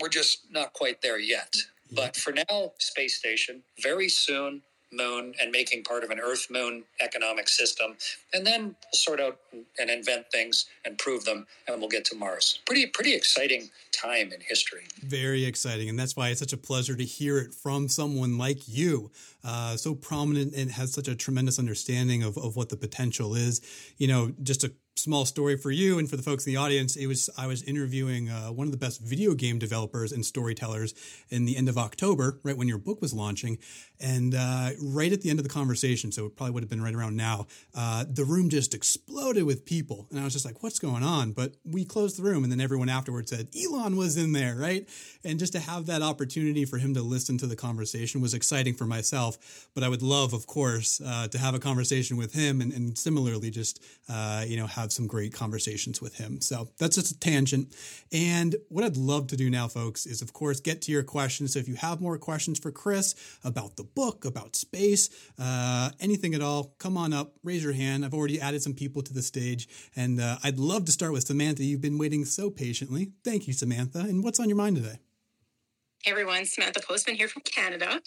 We're just not quite there yet. But for now, space station, very soon, moon and making part of an Earth moon economic system, and then sort out and invent things and prove them, and we'll get to Mars. Pretty pretty exciting time in history. Very exciting, and that's why it's such a pleasure to hear it from someone like you, uh, so prominent and has such a tremendous understanding of, of what the potential is. You know, just a small story for you and for the folks in the audience. It was I was interviewing uh, one of the best video game developers and storytellers in the end of October, right when your book was launching, and uh, right at the end of the conversation, so it probably would have been right around now. Uh, the room just exploded with people, and I was just like, "What's going on?" But we closed the room, and then everyone afterwards said, "Elon was in there, right?" And just to have that opportunity for him to listen to the conversation was exciting for myself. But I would love, of course, uh, to have a conversation with him, and, and similarly, just uh, you know, have some great conversations with him. So that's just a tangent. And what I'd love to do now, folks, is of course get to your questions. So if you have more questions for Chris about the book, about space, uh, anything at all, come on up, raise your hand. I've already added some people to the stage, and uh, I'd love to start with Samantha. You've been waiting so patiently. Thank you, Samantha. And what's on your mind today? Hey everyone, Samantha Postman here from Canada.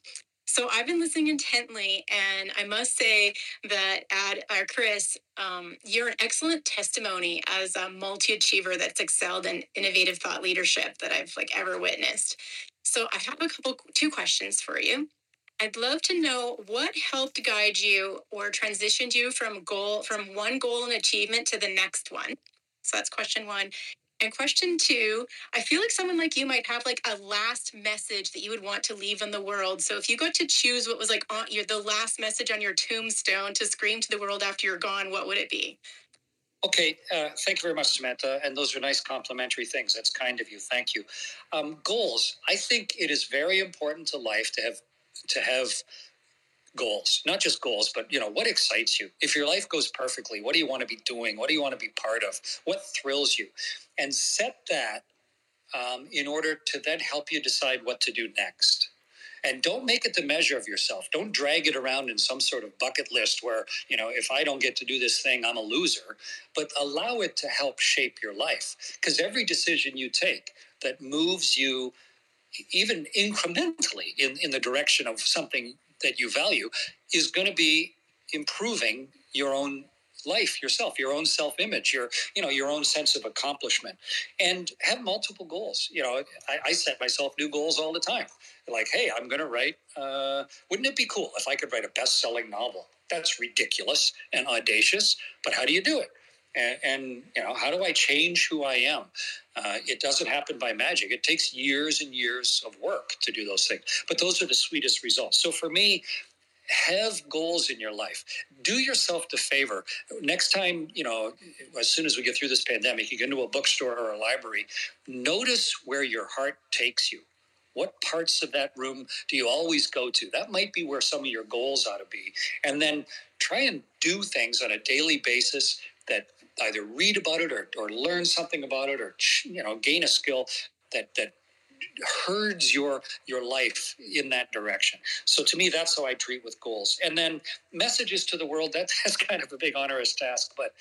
So I've been listening intently, and I must say that, Ad, or Chris, um, you're an excellent testimony as a multi-achiever that's excelled in innovative thought leadership that I've like ever witnessed. So I have a couple, two questions for you. I'd love to know what helped guide you or transitioned you from goal from one goal and achievement to the next one. So that's question one. And question two, I feel like someone like you might have like a last message that you would want to leave in the world. So if you got to choose what was like on your the last message on your tombstone to scream to the world after you're gone, what would it be? Okay, uh, thank you very much, Samantha. And those are nice complimentary things. That's kind of you. Thank you. Um, goals. I think it is very important to life to have to have goals not just goals but you know what excites you if your life goes perfectly what do you want to be doing what do you want to be part of what thrills you and set that um, in order to then help you decide what to do next. And don't make it the measure of yourself. Don't drag it around in some sort of bucket list where, you know, if I don't get to do this thing, I'm a loser. But allow it to help shape your life. Because every decision you take that moves you even incrementally in, in the direction of something that you value is going to be improving your own life yourself your own self-image your you know your own sense of accomplishment and have multiple goals. You know i, I set myself new goals all the time. Like hey i'm going to write uh, wouldn't it be cool if i could write a best-selling novel? That's ridiculous and audacious but how do you do it and, and you know how do i change who i am? Uh, it doesn't happen by magic. It takes years and years of work to do those things. But those are the sweetest results. So for me have goals in your life. Do yourself the favor. Next time you know as soon as we get through this pandemic you go into a bookstore or a library notice where your heart takes you. What parts of that room do you always go to? That might be where some of your goals ought to be. And then try and do things on a daily basis that either read about it or, or learn something about it or you know gain a skill that that herds your your life in that direction. So to me, that's how I treat with goals. And then messages to the world. That, that's kind of a big onerous task, but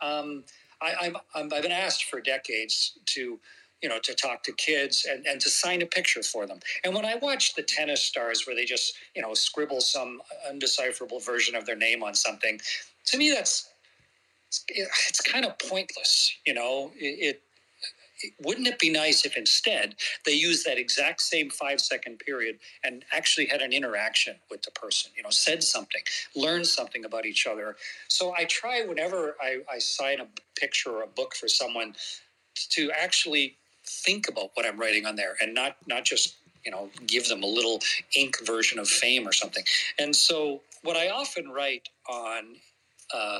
um, I, I'm, I've been asked for decades to you know, to talk to kids and, and to sign a picture for them. And when I watch the tennis stars where they just, you know, scribble some undecipherable version of their name on something, to me, that's, it's, it's kind of pointless. You know, it, it wouldn't it be nice if instead they used that exact same five second period and actually had an interaction with the person you know said something learned something about each other so i try whenever i, I sign a picture or a book for someone to actually think about what i'm writing on there and not not just you know give them a little ink version of fame or something and so what i often write on uh,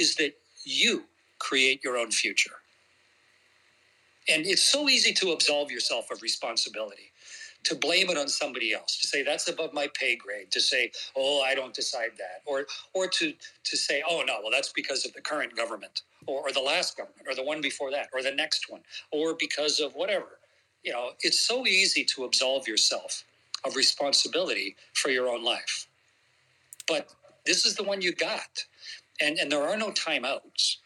is that you create your own future and it's so easy to absolve yourself of responsibility, to blame it on somebody else, to say that's above my pay grade, to say, oh, I don't decide that, or or to to say, oh no, well that's because of the current government, or, or the last government, or the one before that, or the next one, or because of whatever. You know, it's so easy to absolve yourself of responsibility for your own life. But this is the one you got. And, and there are no timeouts.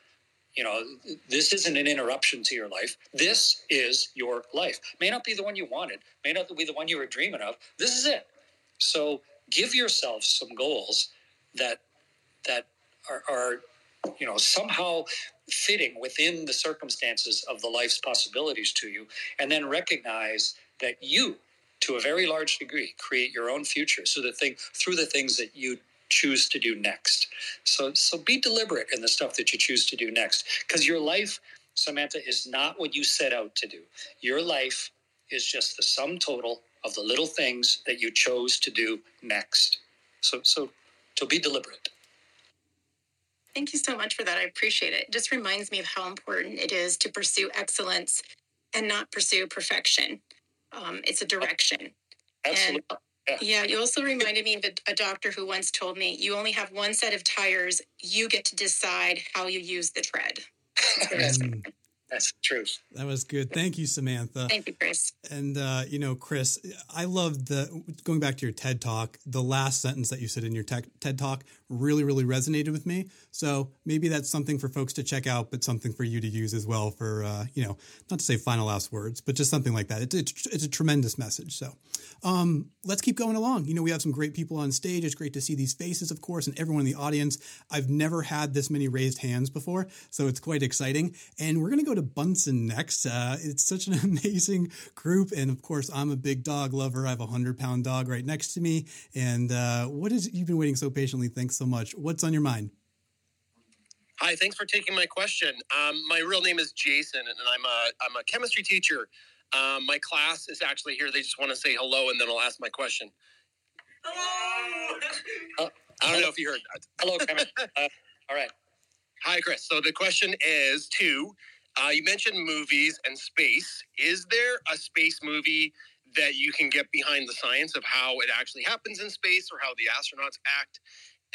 You know this isn't an interruption to your life. This is your life. May not be the one you wanted. May not be the one you were dreaming of. This is it. So give yourself some goals that that are, are you know somehow fitting within the circumstances of the life's possibilities to you. And then recognize that you to a very large degree create your own future so the thing through the things that you choose to do next. So so be deliberate in the stuff that you choose to do next because your life Samantha is not what you set out to do. Your life is just the sum total of the little things that you chose to do next. So so so be deliberate. Thank you so much for that. I appreciate it. It just reminds me of how important it is to pursue excellence and not pursue perfection. Um, it's a direction. Absolutely. And yeah. yeah, you also reminded me of a, a doctor who once told me you only have one set of tires. You get to decide how you use the tread. Mm. That's the truth. That was good. Thank you, Samantha. Thank you, Chris. And uh, you know, Chris, I love the going back to your TED talk. The last sentence that you said in your TED talk really, really resonated with me. So maybe that's something for folks to check out, but something for you to use as well for uh, you know, not to say final last words, but just something like that. It's it's, it's a tremendous message. So um, let's keep going along. You know, we have some great people on stage. It's great to see these faces, of course, and everyone in the audience. I've never had this many raised hands before, so it's quite exciting. And we're going to go to Bunsen next. Uh, it's such an amazing group. And of course, I'm a big dog lover. I have a 100 pound dog right next to me. And uh, what is, you've been waiting so patiently. Thanks so much. What's on your mind? Hi, thanks for taking my question. Um, my real name is Jason, and I'm a, I'm a chemistry teacher. Um, my class is actually here. They just want to say hello, and then I'll ask my question. Hello. Uh, I don't know if you heard that. Hello, Kevin. uh, all right. Hi, Chris. So the question is two. Uh, you mentioned movies and space. Is there a space movie that you can get behind the science of how it actually happens in space or how the astronauts act?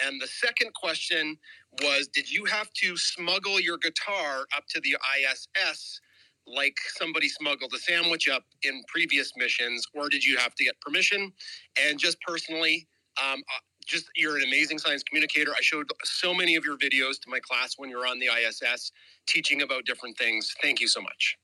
And the second question was Did you have to smuggle your guitar up to the ISS like somebody smuggled a sandwich up in previous missions, or did you have to get permission? And just personally, um, uh, just you're an amazing science communicator. I showed so many of your videos to my class when you're on the ISS teaching about different things. Thank you so much.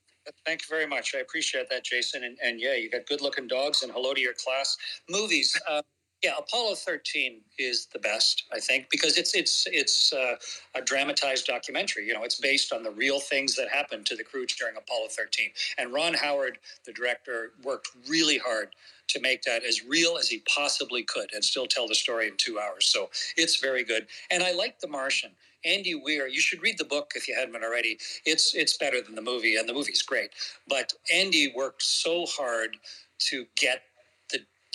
Thank you very much. I appreciate that, Jason. And, and yeah, you got good looking dogs, and hello to your class. Movies. Uh, yeah, Apollo 13 is the best, I think, because it's it's it's uh, a dramatized documentary. You know, it's based on the real things that happened to the crew during Apollo 13. And Ron Howard, the director, worked really hard to make that as real as he possibly could and still tell the story in two hours. So it's very good. And I like The Martian. Andy Weir, you should read the book if you haven't already. It's it's better than the movie, and the movie's great. But Andy worked so hard to get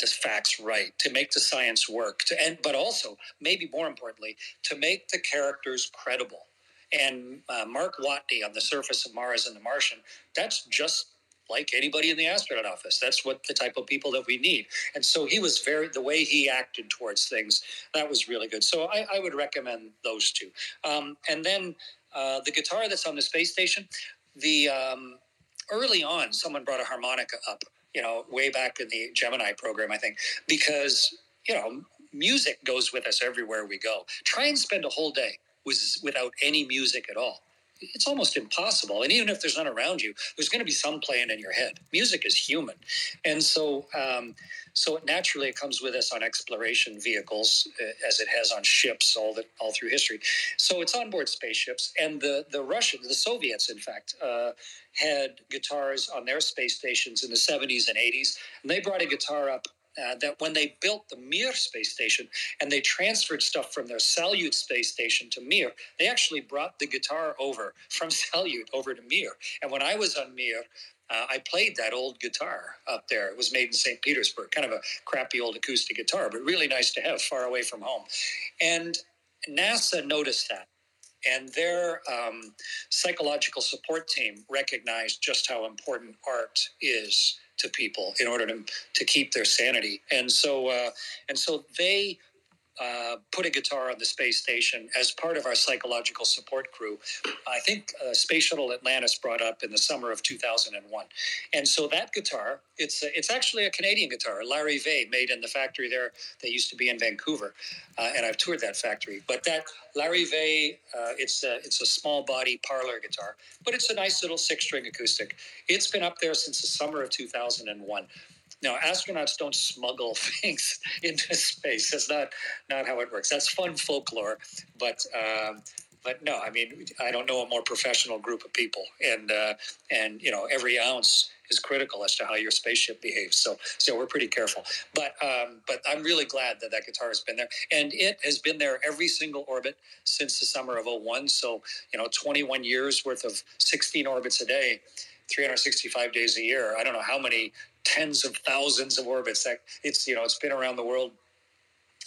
the facts right, to make the science work, to, and but also maybe more importantly, to make the characters credible. And uh, Mark Watney on the surface of Mars and the Martian, that's just like anybody in the astronaut office. That's what the type of people that we need. And so he was very, the way he acted towards things, that was really good. So I, I would recommend those two. Um, and then uh, the guitar that's on the space station, the um, early on, someone brought a harmonica up you know, way back in the Gemini program, I think, because, you know, music goes with us everywhere we go. Try and spend a whole day with, without any music at all. It's almost impossible. And even if there's none around you, there's going to be some playing in your head. Music is human. And so, um, so it naturally it comes with us on exploration vehicles, uh, as it has on ships all the, all through history. So it's on board spaceships, and the the Russians, the Soviets, in fact, uh, had guitars on their space stations in the 70s and 80s, and they brought a guitar up. Uh, that when they built the Mir space station and they transferred stuff from their Salyut space station to Mir, they actually brought the guitar over from Salyut over to Mir. And when I was on Mir, uh, I played that old guitar up there. It was made in St. Petersburg, kind of a crappy old acoustic guitar, but really nice to have far away from home. And NASA noticed that. And their um, psychological support team recognized just how important art is to people in order to, to keep their sanity. And so, uh, and so they uh, put a guitar on the space station as part of our psychological support crew. I think uh, Space Shuttle Atlantis brought up in the summer of 2001, and so that guitar it's a, it's actually a Canadian guitar, Larrivée, made in the factory there that used to be in Vancouver, uh, and I've toured that factory. But that Larrivée, uh, it's a, it's a small body parlor guitar, but it's a nice little six string acoustic. It's been up there since the summer of 2001. Now, astronauts don't smuggle things into space. That's not not how it works. That's fun folklore, but. Um, but no, I mean, I don't know a more professional group of people, and uh, and you know, every ounce is critical as to how your spaceship behaves. So, so we're pretty careful. But um, but I'm really glad that that guitar has been there, and it has been there every single orbit since the summer of 01. So you know, 21 years worth of 16 orbits a day. 365 days a year. I don't know how many tens of thousands of orbits. That it's you know it's been around the world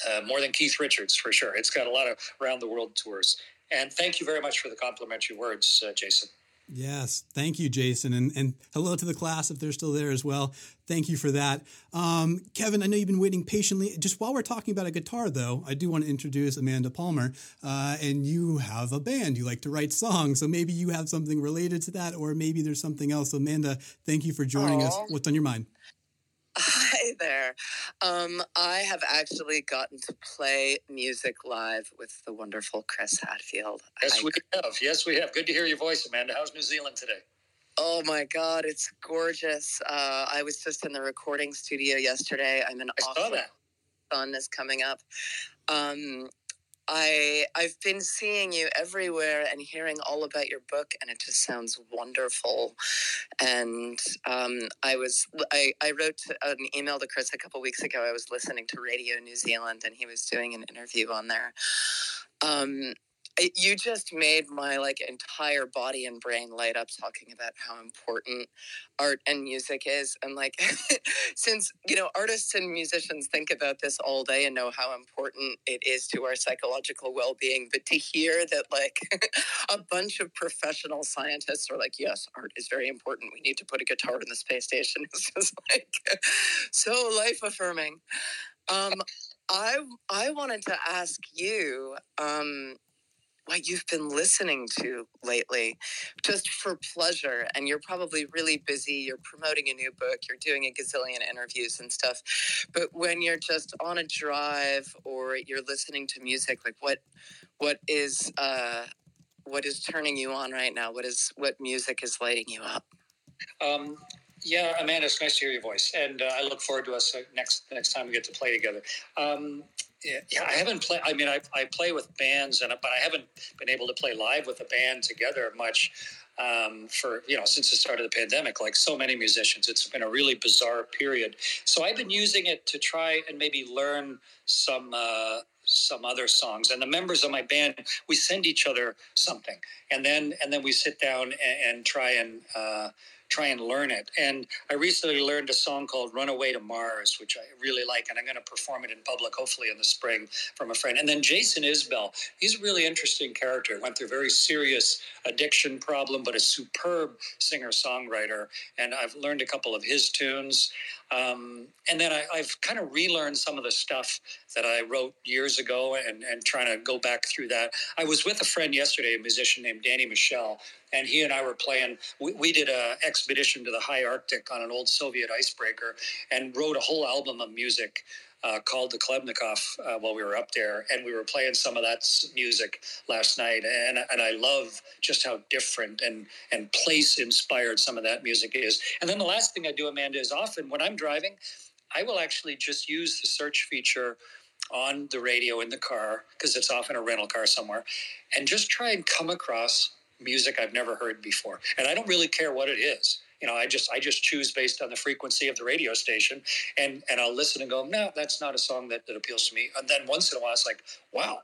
uh, more than Keith Richards for sure. It's got a lot of around the world tours. And thank you very much for the complimentary words, uh, Jason. Yes, thank you, Jason, and and hello to the class if they're still there as well. Thank you for that, um, Kevin. I know you've been waiting patiently. Just while we're talking about a guitar, though, I do want to introduce Amanda Palmer, uh, and you have a band. You like to write songs, so maybe you have something related to that, or maybe there's something else. Amanda, thank you for joining Aww. us. What's on your mind? Hi there. Um, I have actually gotten to play music live with the wonderful Chris Hadfield. Yes, I, we have. Yes, we have. Good to hear your voice, Amanda. How's New Zealand today? Oh my God, it's gorgeous. Uh, I was just in the recording studio yesterday. I'm saw that. Sun is coming up. Um, I I've been seeing you everywhere and hearing all about your book, and it just sounds wonderful. And um, I was I, I wrote an email to Chris a couple weeks ago. I was listening to Radio New Zealand, and he was doing an interview on there. Um, you just made my like entire body and brain light up talking about how important art and music is and like since you know artists and musicians think about this all day and know how important it is to our psychological well-being but to hear that like a bunch of professional scientists are like yes art is very important. We need to put a guitar in the space station. Is just like so life affirming um I I wanted to ask you um, what you've been listening to lately just for pleasure and you're probably really busy you're promoting a new book you're doing a gazillion interviews and stuff but when you're just on a drive or you're listening to music like what what is uh what is turning you on right now what is what music is lighting you up um yeah, Amanda, it's nice to hear your voice, and uh, I look forward to us uh, next next time we get to play together. Um, yeah, I haven't played. I mean, I, I play with bands, and but I haven't been able to play live with a band together much um, for you know since the start of the pandemic. Like so many musicians, it's been a really bizarre period. So I've been using it to try and maybe learn some uh, some other songs. And the members of my band, we send each other something, and then and then we sit down and, and try and uh, try and learn it. And I recently learned a song called Runaway to Mars, which I really like, and I'm going to perform it in public, hopefully in the spring, from a friend. And then Jason Isbell, he's a really interesting character. Went through a very serious addiction problem, but a superb singer songwriter. And I've learned a couple of his tunes. Um, and then I, have kind of relearned some of the stuff that I wrote years ago and, and trying to go back through that. I was with a friend yesterday, a musician named Danny Michel, and he and I were playing. We, we did an expedition to the high Arctic on an old Soviet icebreaker and wrote a whole album of music uh, called the Khlebnikov uh, while we were up there, and we were playing some of that music last night, and and I love just how different and and place inspired some of that music is. And then the last thing I do, Amanda, is often when I'm driving, I will actually just use the search feature on the radio in the car because it's often a rental car somewhere, and just try and come across music I've never heard before, and I don't really care what it is you know, I just I just choose based on the frequency of the radio station, and and I'll listen and go, no, that's not a song that, that appeals to me. And then once in a while, it's like, wow,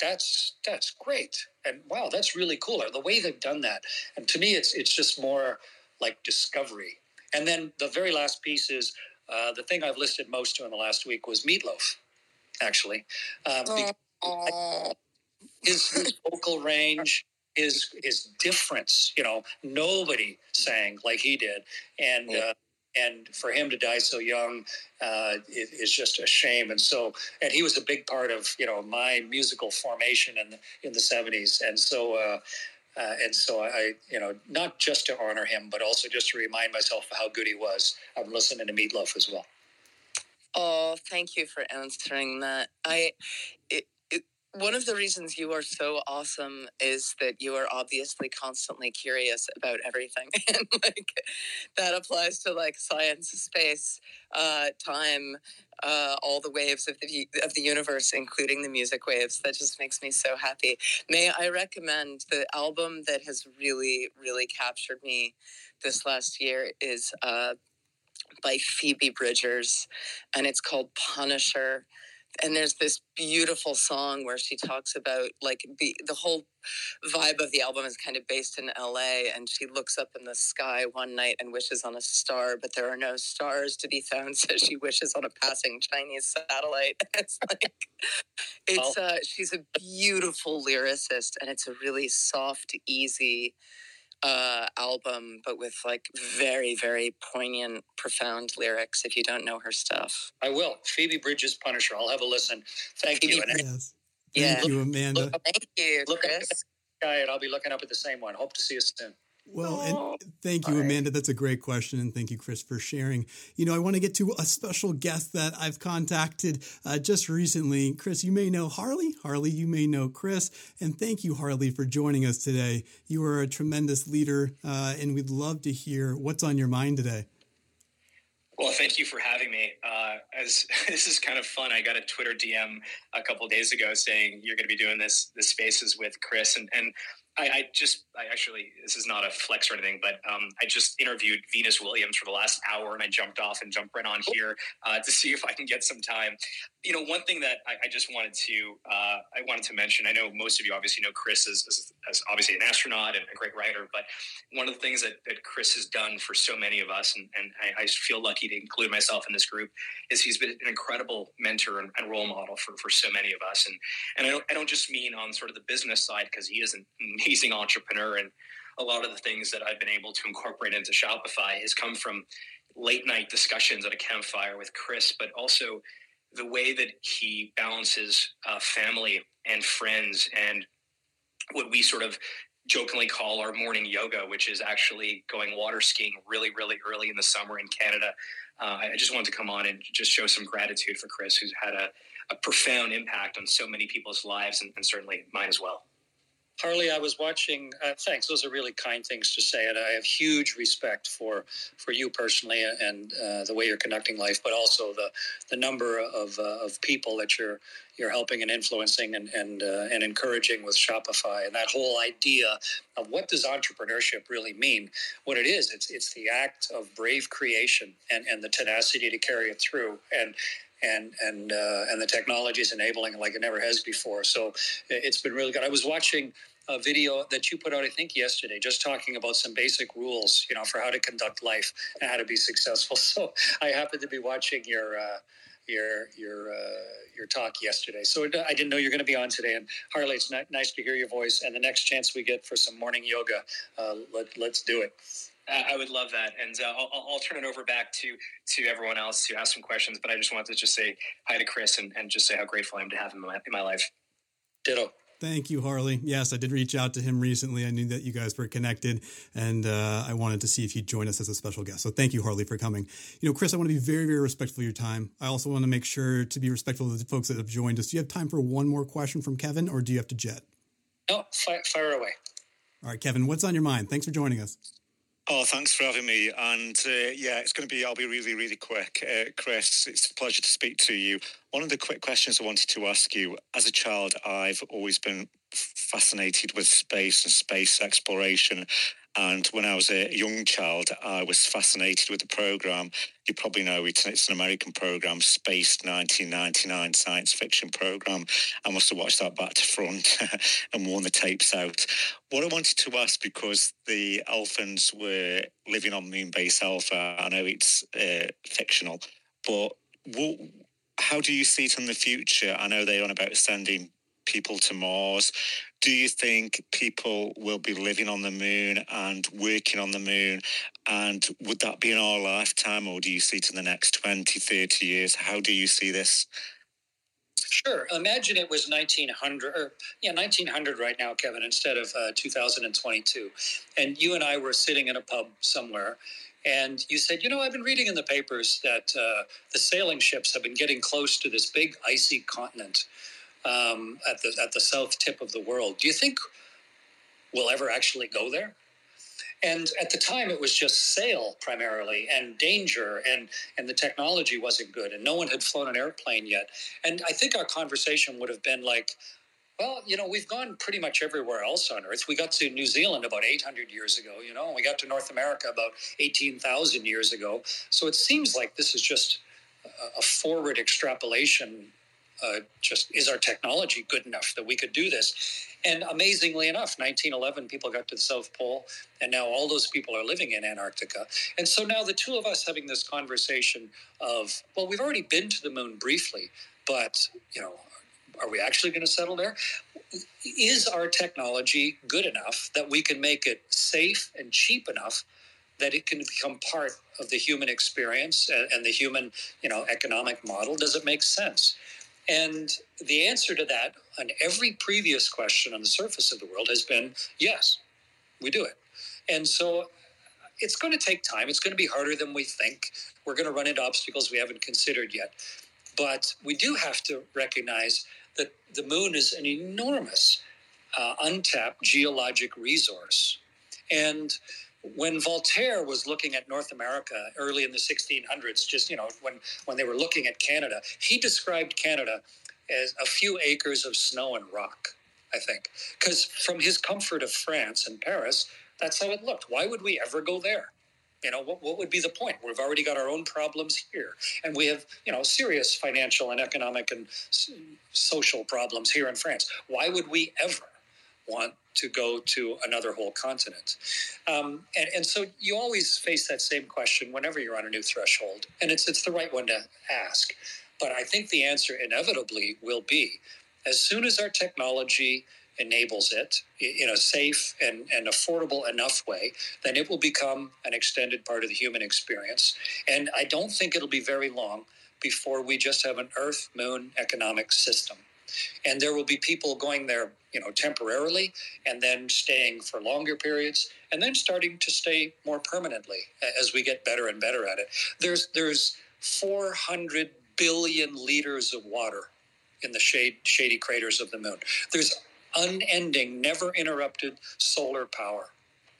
that's that's great, and wow, that's really cool. Or the way they've done that, and to me, it's it's just more like discovery. And then the very last piece is uh, the thing I've listed most to in the last week was Meatloaf, actually. Um, his, his vocal range his his difference. You know, nobody sang like he did, and uh, and for him to die so young uh, is just a shame. And so, and he was a big part of you know my musical formation in the in the seventies, and so. Uh, uh, and so I, you know, not just to honor him, but also just to remind myself how good he was. I'm listening to Meatloaf as well. Oh, thank you for answering that. I, it, one of the reasons you are so awesome is that you are obviously constantly curious about everything and like that applies to like science space uh, time uh, all the waves of the of the universe including the music waves. That just makes me so happy. May i recommend the album that has really really captured me this last year is uh, by phoebe bridgers and it's called punisher and there's this beautiful song where she talks about like the the whole vibe of the album is kind of based in LA and she looks up in the sky one night and wishes on a star but there are no stars to be found so she wishes on a passing Chinese satellite. It's like it's uh she's a beautiful lyricist and it's a really soft easy uh, album, but with like very, very poignant, profound lyrics. If you don't know her stuff, I will. Phoebe Bridgers Punisher. I'll have a listen. Thank Phoebe you. And Yes. Yeah. Thank you, Amanda. Look- thank you, look at Chris. guy, and I'll be looking up at the same one. Hope to see you soon. Well, and thank you, all right. Amanda. That's a great question. And thank you, Chris, for sharing. You know, I want to get to a special guest that I've contacted uh, just recently. Chris, you may know Harley. Harley, you may know Chris. And thank you, Harley, for joining us today. You are a tremendous leader, uh, and we'd love to hear what's on your mind today. Well, thank you for having me. Uh, as this is kind of fun, I got a Twitter DM a couple days ago saying you're going to be doing this this spaces with Chris, and and I, I just I actually this is not a flex or anything, but um, I just interviewed Venus Williams for the last hour, and I jumped off and jumped right on here uh, to see if I can get some time. You know, one thing that I, I just wanted to uh, I wanted to mention. I know most of you obviously know Chris as, as, as obviously an astronaut and a great writer, but one of the things that, that Chris has done for so many of us, and, and I, I feel lucky to include myself in this group, is he's been an incredible mentor and, and role model for, for so many of us. And and I don't I don't just mean on sort of the business side because he is an amazing entrepreneur, and a lot of the things that I've been able to incorporate into Shopify has come from late night discussions at a campfire with Chris, but also the way that he balances uh, family and friends and what we sort of jokingly call our morning yoga, which is actually going water skiing really, really early in the summer in Canada. Uh, I just wanted to come on and just show some gratitude for Chris, who's had a, a profound impact on so many people's lives and, and certainly mine as well. Harley, I was watching. Uh, thanks; those are really kind things to say, and I have huge respect for for you personally and uh, the way you're conducting life, but also the the number of uh, of people that you're you're helping and influencing and and uh, and encouraging with Shopify and that whole idea of what does entrepreneurship really mean. What it is, it's it's the act of brave creation and and the tenacity to carry it through and. And and uh, and the technology is enabling it like it never has before. So it's been really good. I was watching a video that you put out, I think, yesterday, just talking about some basic rules, you know, for how to conduct life and how to be successful. So I happened to be watching your uh, your your uh, your talk yesterday. So I didn't know you're going to be on today. And Harley, it's ni- nice to hear your voice. And the next chance we get for some morning yoga, uh, let, let's do it. I I would love that, and uh, I'll, I'll- I'll turn it over back to to everyone else to ask some questions. But I just wanted to just say hi to Chris and, and just say how grateful I am to have him in my, in my life. Ditto. Thank you, Harley. Yes, I did reach out to him recently. I knew that you guys were connected, and uh, I wanted to see if he'd join us as a special guest. So thank you, Harley, for coming. You know, Chris, I want to be very, very respectful of your time. I also want to make sure to be respectful of the folks that have joined us. Do you have time for one more question from Kevin, or do you have to jet? No, fire, fire away. All right, Kevin, what's on your mind? Thanks for joining us. Oh, thanks for having me. And uh, yeah, it's going to be, I'll be really, really quick. Uh, Chris, it's a pleasure to speak to you. One of the quick questions I wanted to ask you as a child, I've always been fascinated with space and space exploration. And when I was a young child, I was fascinated with the program. You probably know it, it's an American program, Space 1999 science fiction program. I must have watched that back to front and worn the tapes out. What I wanted to ask, because the Alphans were living on Moonbase Alpha, I know it's uh, fictional, but what, how do you see it in the future? I know they're on about sending people to Mars. Do you think people will be living on the moon and working on the moon? And would that be in our lifetime, or do you see it in the next 20, 30 years? How do you see this? Sure. Imagine it was 1900, or yeah, 1900 right now, Kevin, instead of uh, 2022. And you and I were sitting in a pub somewhere, and you said, You know, I've been reading in the papers that uh, the sailing ships have been getting close to this big icy continent um, at, the, at the south tip of the world. Do you think we'll ever actually go there? And at the time, it was just sail primarily and danger, and, and the technology wasn't good, and no one had flown an airplane yet. And I think our conversation would have been like, well, you know, we've gone pretty much everywhere else on Earth. We got to New Zealand about 800 years ago, you know, and we got to North America about 18,000 years ago. So it seems like this is just a forward extrapolation. Uh, just is our technology good enough that we could do this? And amazingly enough, 1911, people got to the South Pole, and now all those people are living in Antarctica. And so now the two of us having this conversation of, well, we've already been to the moon briefly, but, you know, are we actually going to settle there? is our technology good enough that we can make it safe and cheap enough that it can become part of the human experience and, and the human, you know, economic model? Does it make sense? And the answer to that on every previous question on the surface of the world has been yes, we do it. And so it's going to take time. It's going to be harder than we think. We're going to run into obstacles we haven't considered yet. But we do have to recognize that the moon is an enormous, uh, untapped geologic resource. And when Voltaire was looking at North America early in the 1600s, just you know when when they were looking at Canada, he described Canada as a few acres of snow and rock. I think because from his comfort of France and Paris, that's how it looked. Why would we ever go there? You know, what, what would be the point? We've already got our own problems here. And we have, you know, serious financial and economic and social problems here in France. Why would we ever want to go to another whole continent? Um, and, and so you always face that same question whenever you're on a new threshold. And it's, it's the right one to ask. But I think the answer inevitably will be as soon as our technology enables it in a safe and, and affordable enough way, then it will become an extended part of the human experience. And I don't think it'll be very long before we just have an Earth Moon economic system. And there will be people going there, you know, temporarily and then staying for longer periods and then starting to stay more permanently as we get better and better at it. There's there's 400 billion liters of water in the shade, shady craters of the moon. There's unending, never interrupted solar power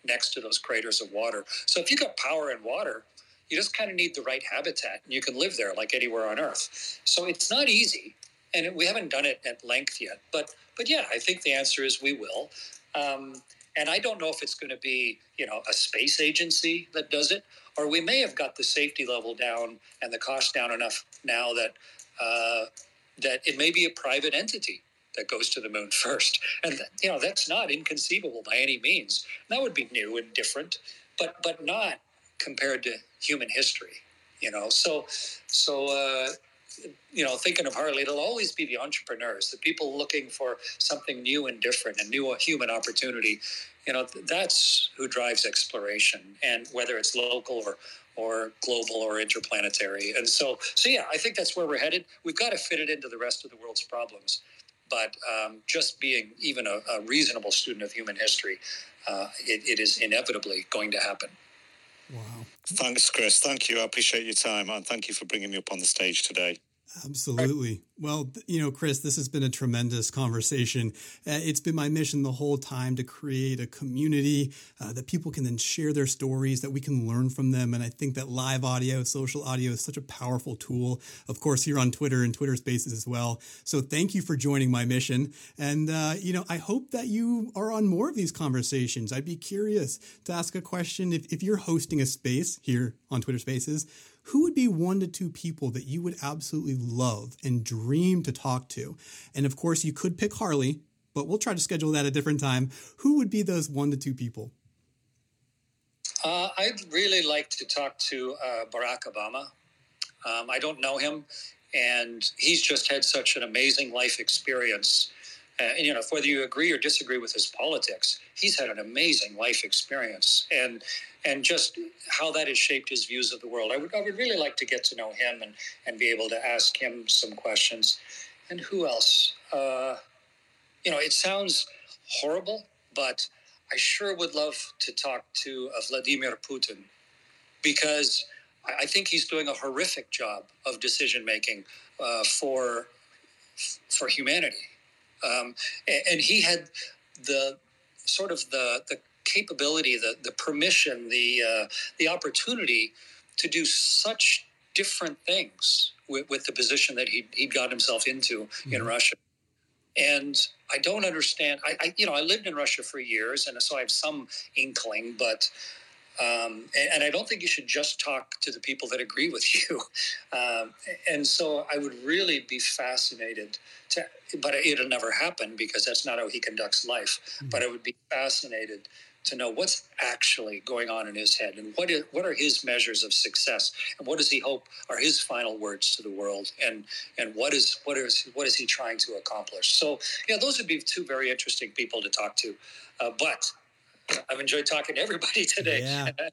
next to those craters of water. So if you got power and water, you just kind of need the right habitat and you can live there like anywhere on earth. So it's not easy and we haven't done it at length yet. But but yeah, I think the answer is we will. Um, and I don't know if it's going to be you know a space agency that does it, or we may have got the safety level down and the cost down enough now that uh, that it may be a private entity that goes to the moon first. And you know that's not inconceivable by any means. That would be new and different, but but not compared to human history. You know, so so. Uh, you know, thinking of Harley, it'll always be the entrepreneurs, the people looking for something new and different, a new human opportunity. You know, that's who drives exploration, and whether it's local or or global or interplanetary. And so, so yeah, I think that's where we're headed. We've got to fit it into the rest of the world's problems but um, just being even a, a, reasonable student of human history, uh, it, it is inevitably going to happen. Wow. Thanks, Chris. Thank you. I appreciate your time and thank you for bringing me up on the stage today. Absolutely. Well, you know, Chris, this has been a tremendous conversation. Uh, it's been my mission the whole time to create a community uh, that people can then share their stories, that we can learn from them. And I think that live audio, social audio is such a powerful tool, of course, here on Twitter and Twitter spaces as well. So thank you for joining my mission. And, uh, you know, I hope that you are on more of these conversations. I'd be curious to ask a question if, if you're hosting a space here on Twitter spaces who would be one to two people that you would absolutely love and dream to talk to? And of course, you could pick Harley, but we'll try to schedule that a different time. Who would be those one to two people? Uh, I'd really like to talk to uh, Barack Obama. Um, I don't know him, and he's just had such an amazing life experience. Uh, and, you know, whether you agree or disagree with his politics, he's had an amazing life experience. And and just how that has shaped his views of the world. I would, I would really like to get to know him and, and be able to ask him some questions. And who else? Uh, you know, it sounds horrible, but I sure would love to talk to uh, Vladimir Putin because I think he's doing a horrific job of decision making uh, for for humanity, um, and, and, he had the sort of the the capability, the the permission, the uh, the opportunity to do such different things with, with the position that he he got himself into mm-hmm. in Russia. And I don't understand. I, I, you know I lived in Russia for years, and so I have some inkling, but. Um, and, and, I don't think you should just talk to the people that agree with you. Um, and so I would really be fascinated to, but it'll never happen because that's not how he conducts life. Mm-hmm. But I would be fascinated to know what's actually going on in his head and what is, what are his measures of success and what does he hope are his final words to the world and and what is what is what is he trying to accomplish so yeah those would be two very interesting people to talk to uh, but I've enjoyed talking to everybody today. Yeah.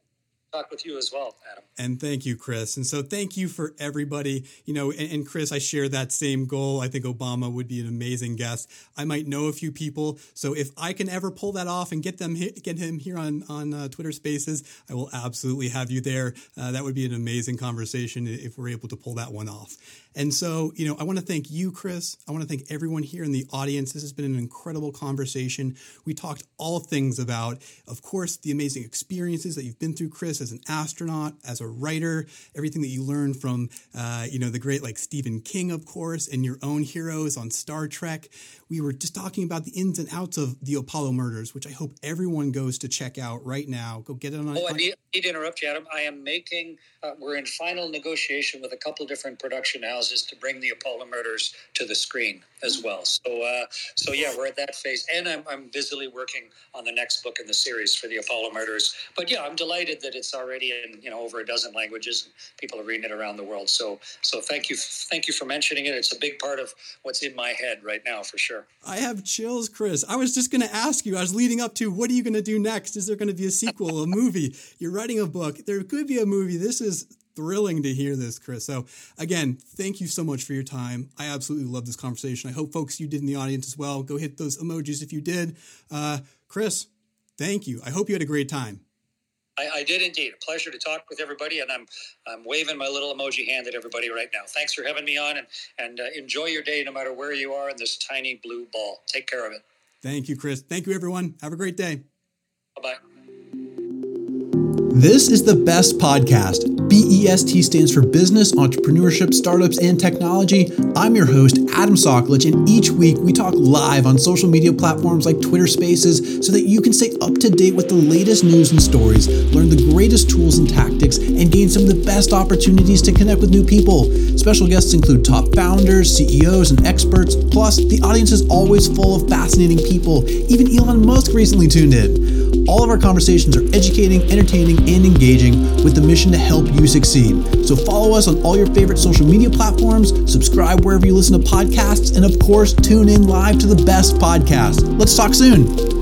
talk with you as well, Adam. And thank you, Chris. And so thank you for everybody. You know, and, and, Chris, I share that same goal. I think Obama would be an amazing guest. I might know a few people, so if I can ever pull that off and get them get him here on on uh, Twitter Spaces, I will absolutely have you there. Uh, that would be an amazing conversation if we're able to pull that one off. And so, you know, I want to thank you, Chris. I want to thank everyone here in the audience. This has been an incredible conversation. We talked all things about, of course, the amazing experiences that you've been through, Chris, as an astronaut, as a writer, everything that you learned from, uh, you know, the great like Stephen King, of course, and your own heroes on Star Trek. We were just talking about the ins and outs of the Apollo murders, which I hope everyone goes to check out right now. Go get it on. Oh, I need, need to interrupt you, Adam. I am making. Uh, we're in final negotiation with a couple different production houses is to bring the Apollo murders to the screen as well. So, uh, so yeah, we're at that phase, and I'm, I'm busily working on the next book in the series for the Apollo murders. But yeah, I'm delighted that it's already in you know over a dozen languages and people are reading it around the world. So, so thank you, thank you for mentioning it. It's a big part of what's in my head right now for sure. I have chills, Chris. I was just going to ask you. I was leading up to what are you going to do next? Is there going to be a sequel, a movie? You're writing a book. There could be a movie. This is thrilling to hear this, Chris. So, again, thank you so much for your time. I absolutely love this conversation. I hope folks you did in the audience as well. Go hit those emojis if you did. Uh, Chris, thank you. I hope you had a great time. I, I, did indeed. A pleasure to talk with everybody, and I'm I'm waving my little emoji hand at everybody right now. Thanks for having me on, and and uh, enjoy your day no matter where you are in this tiny blue ball. Take care of it. Thank you, Chris. Thank you, everyone. Have a great day. Bye bye. This is the best podcast BEST stands for Business, Entrepreneurship, Startups, and Technology. I'm your host, Adam Soccolich, and each week we talk live on social media platforms like Twitter Spaces so that you can stay up to date with the latest news and stories, learn the greatest tools and tactics, and gain some of the best opportunities to connect with new people. Special guests include top founders, CEOs, and experts. Plus, the audience is always full of fascinating people. Even Elon Musk recently tuned in. All of our conversations are educating, entertaining, and engaging with the mission to help you succeed. So follow us on all your favorite social media platforms, subscribe wherever you listen to podcasts, and of course, tune in live to the best podcast. Let's talk soon.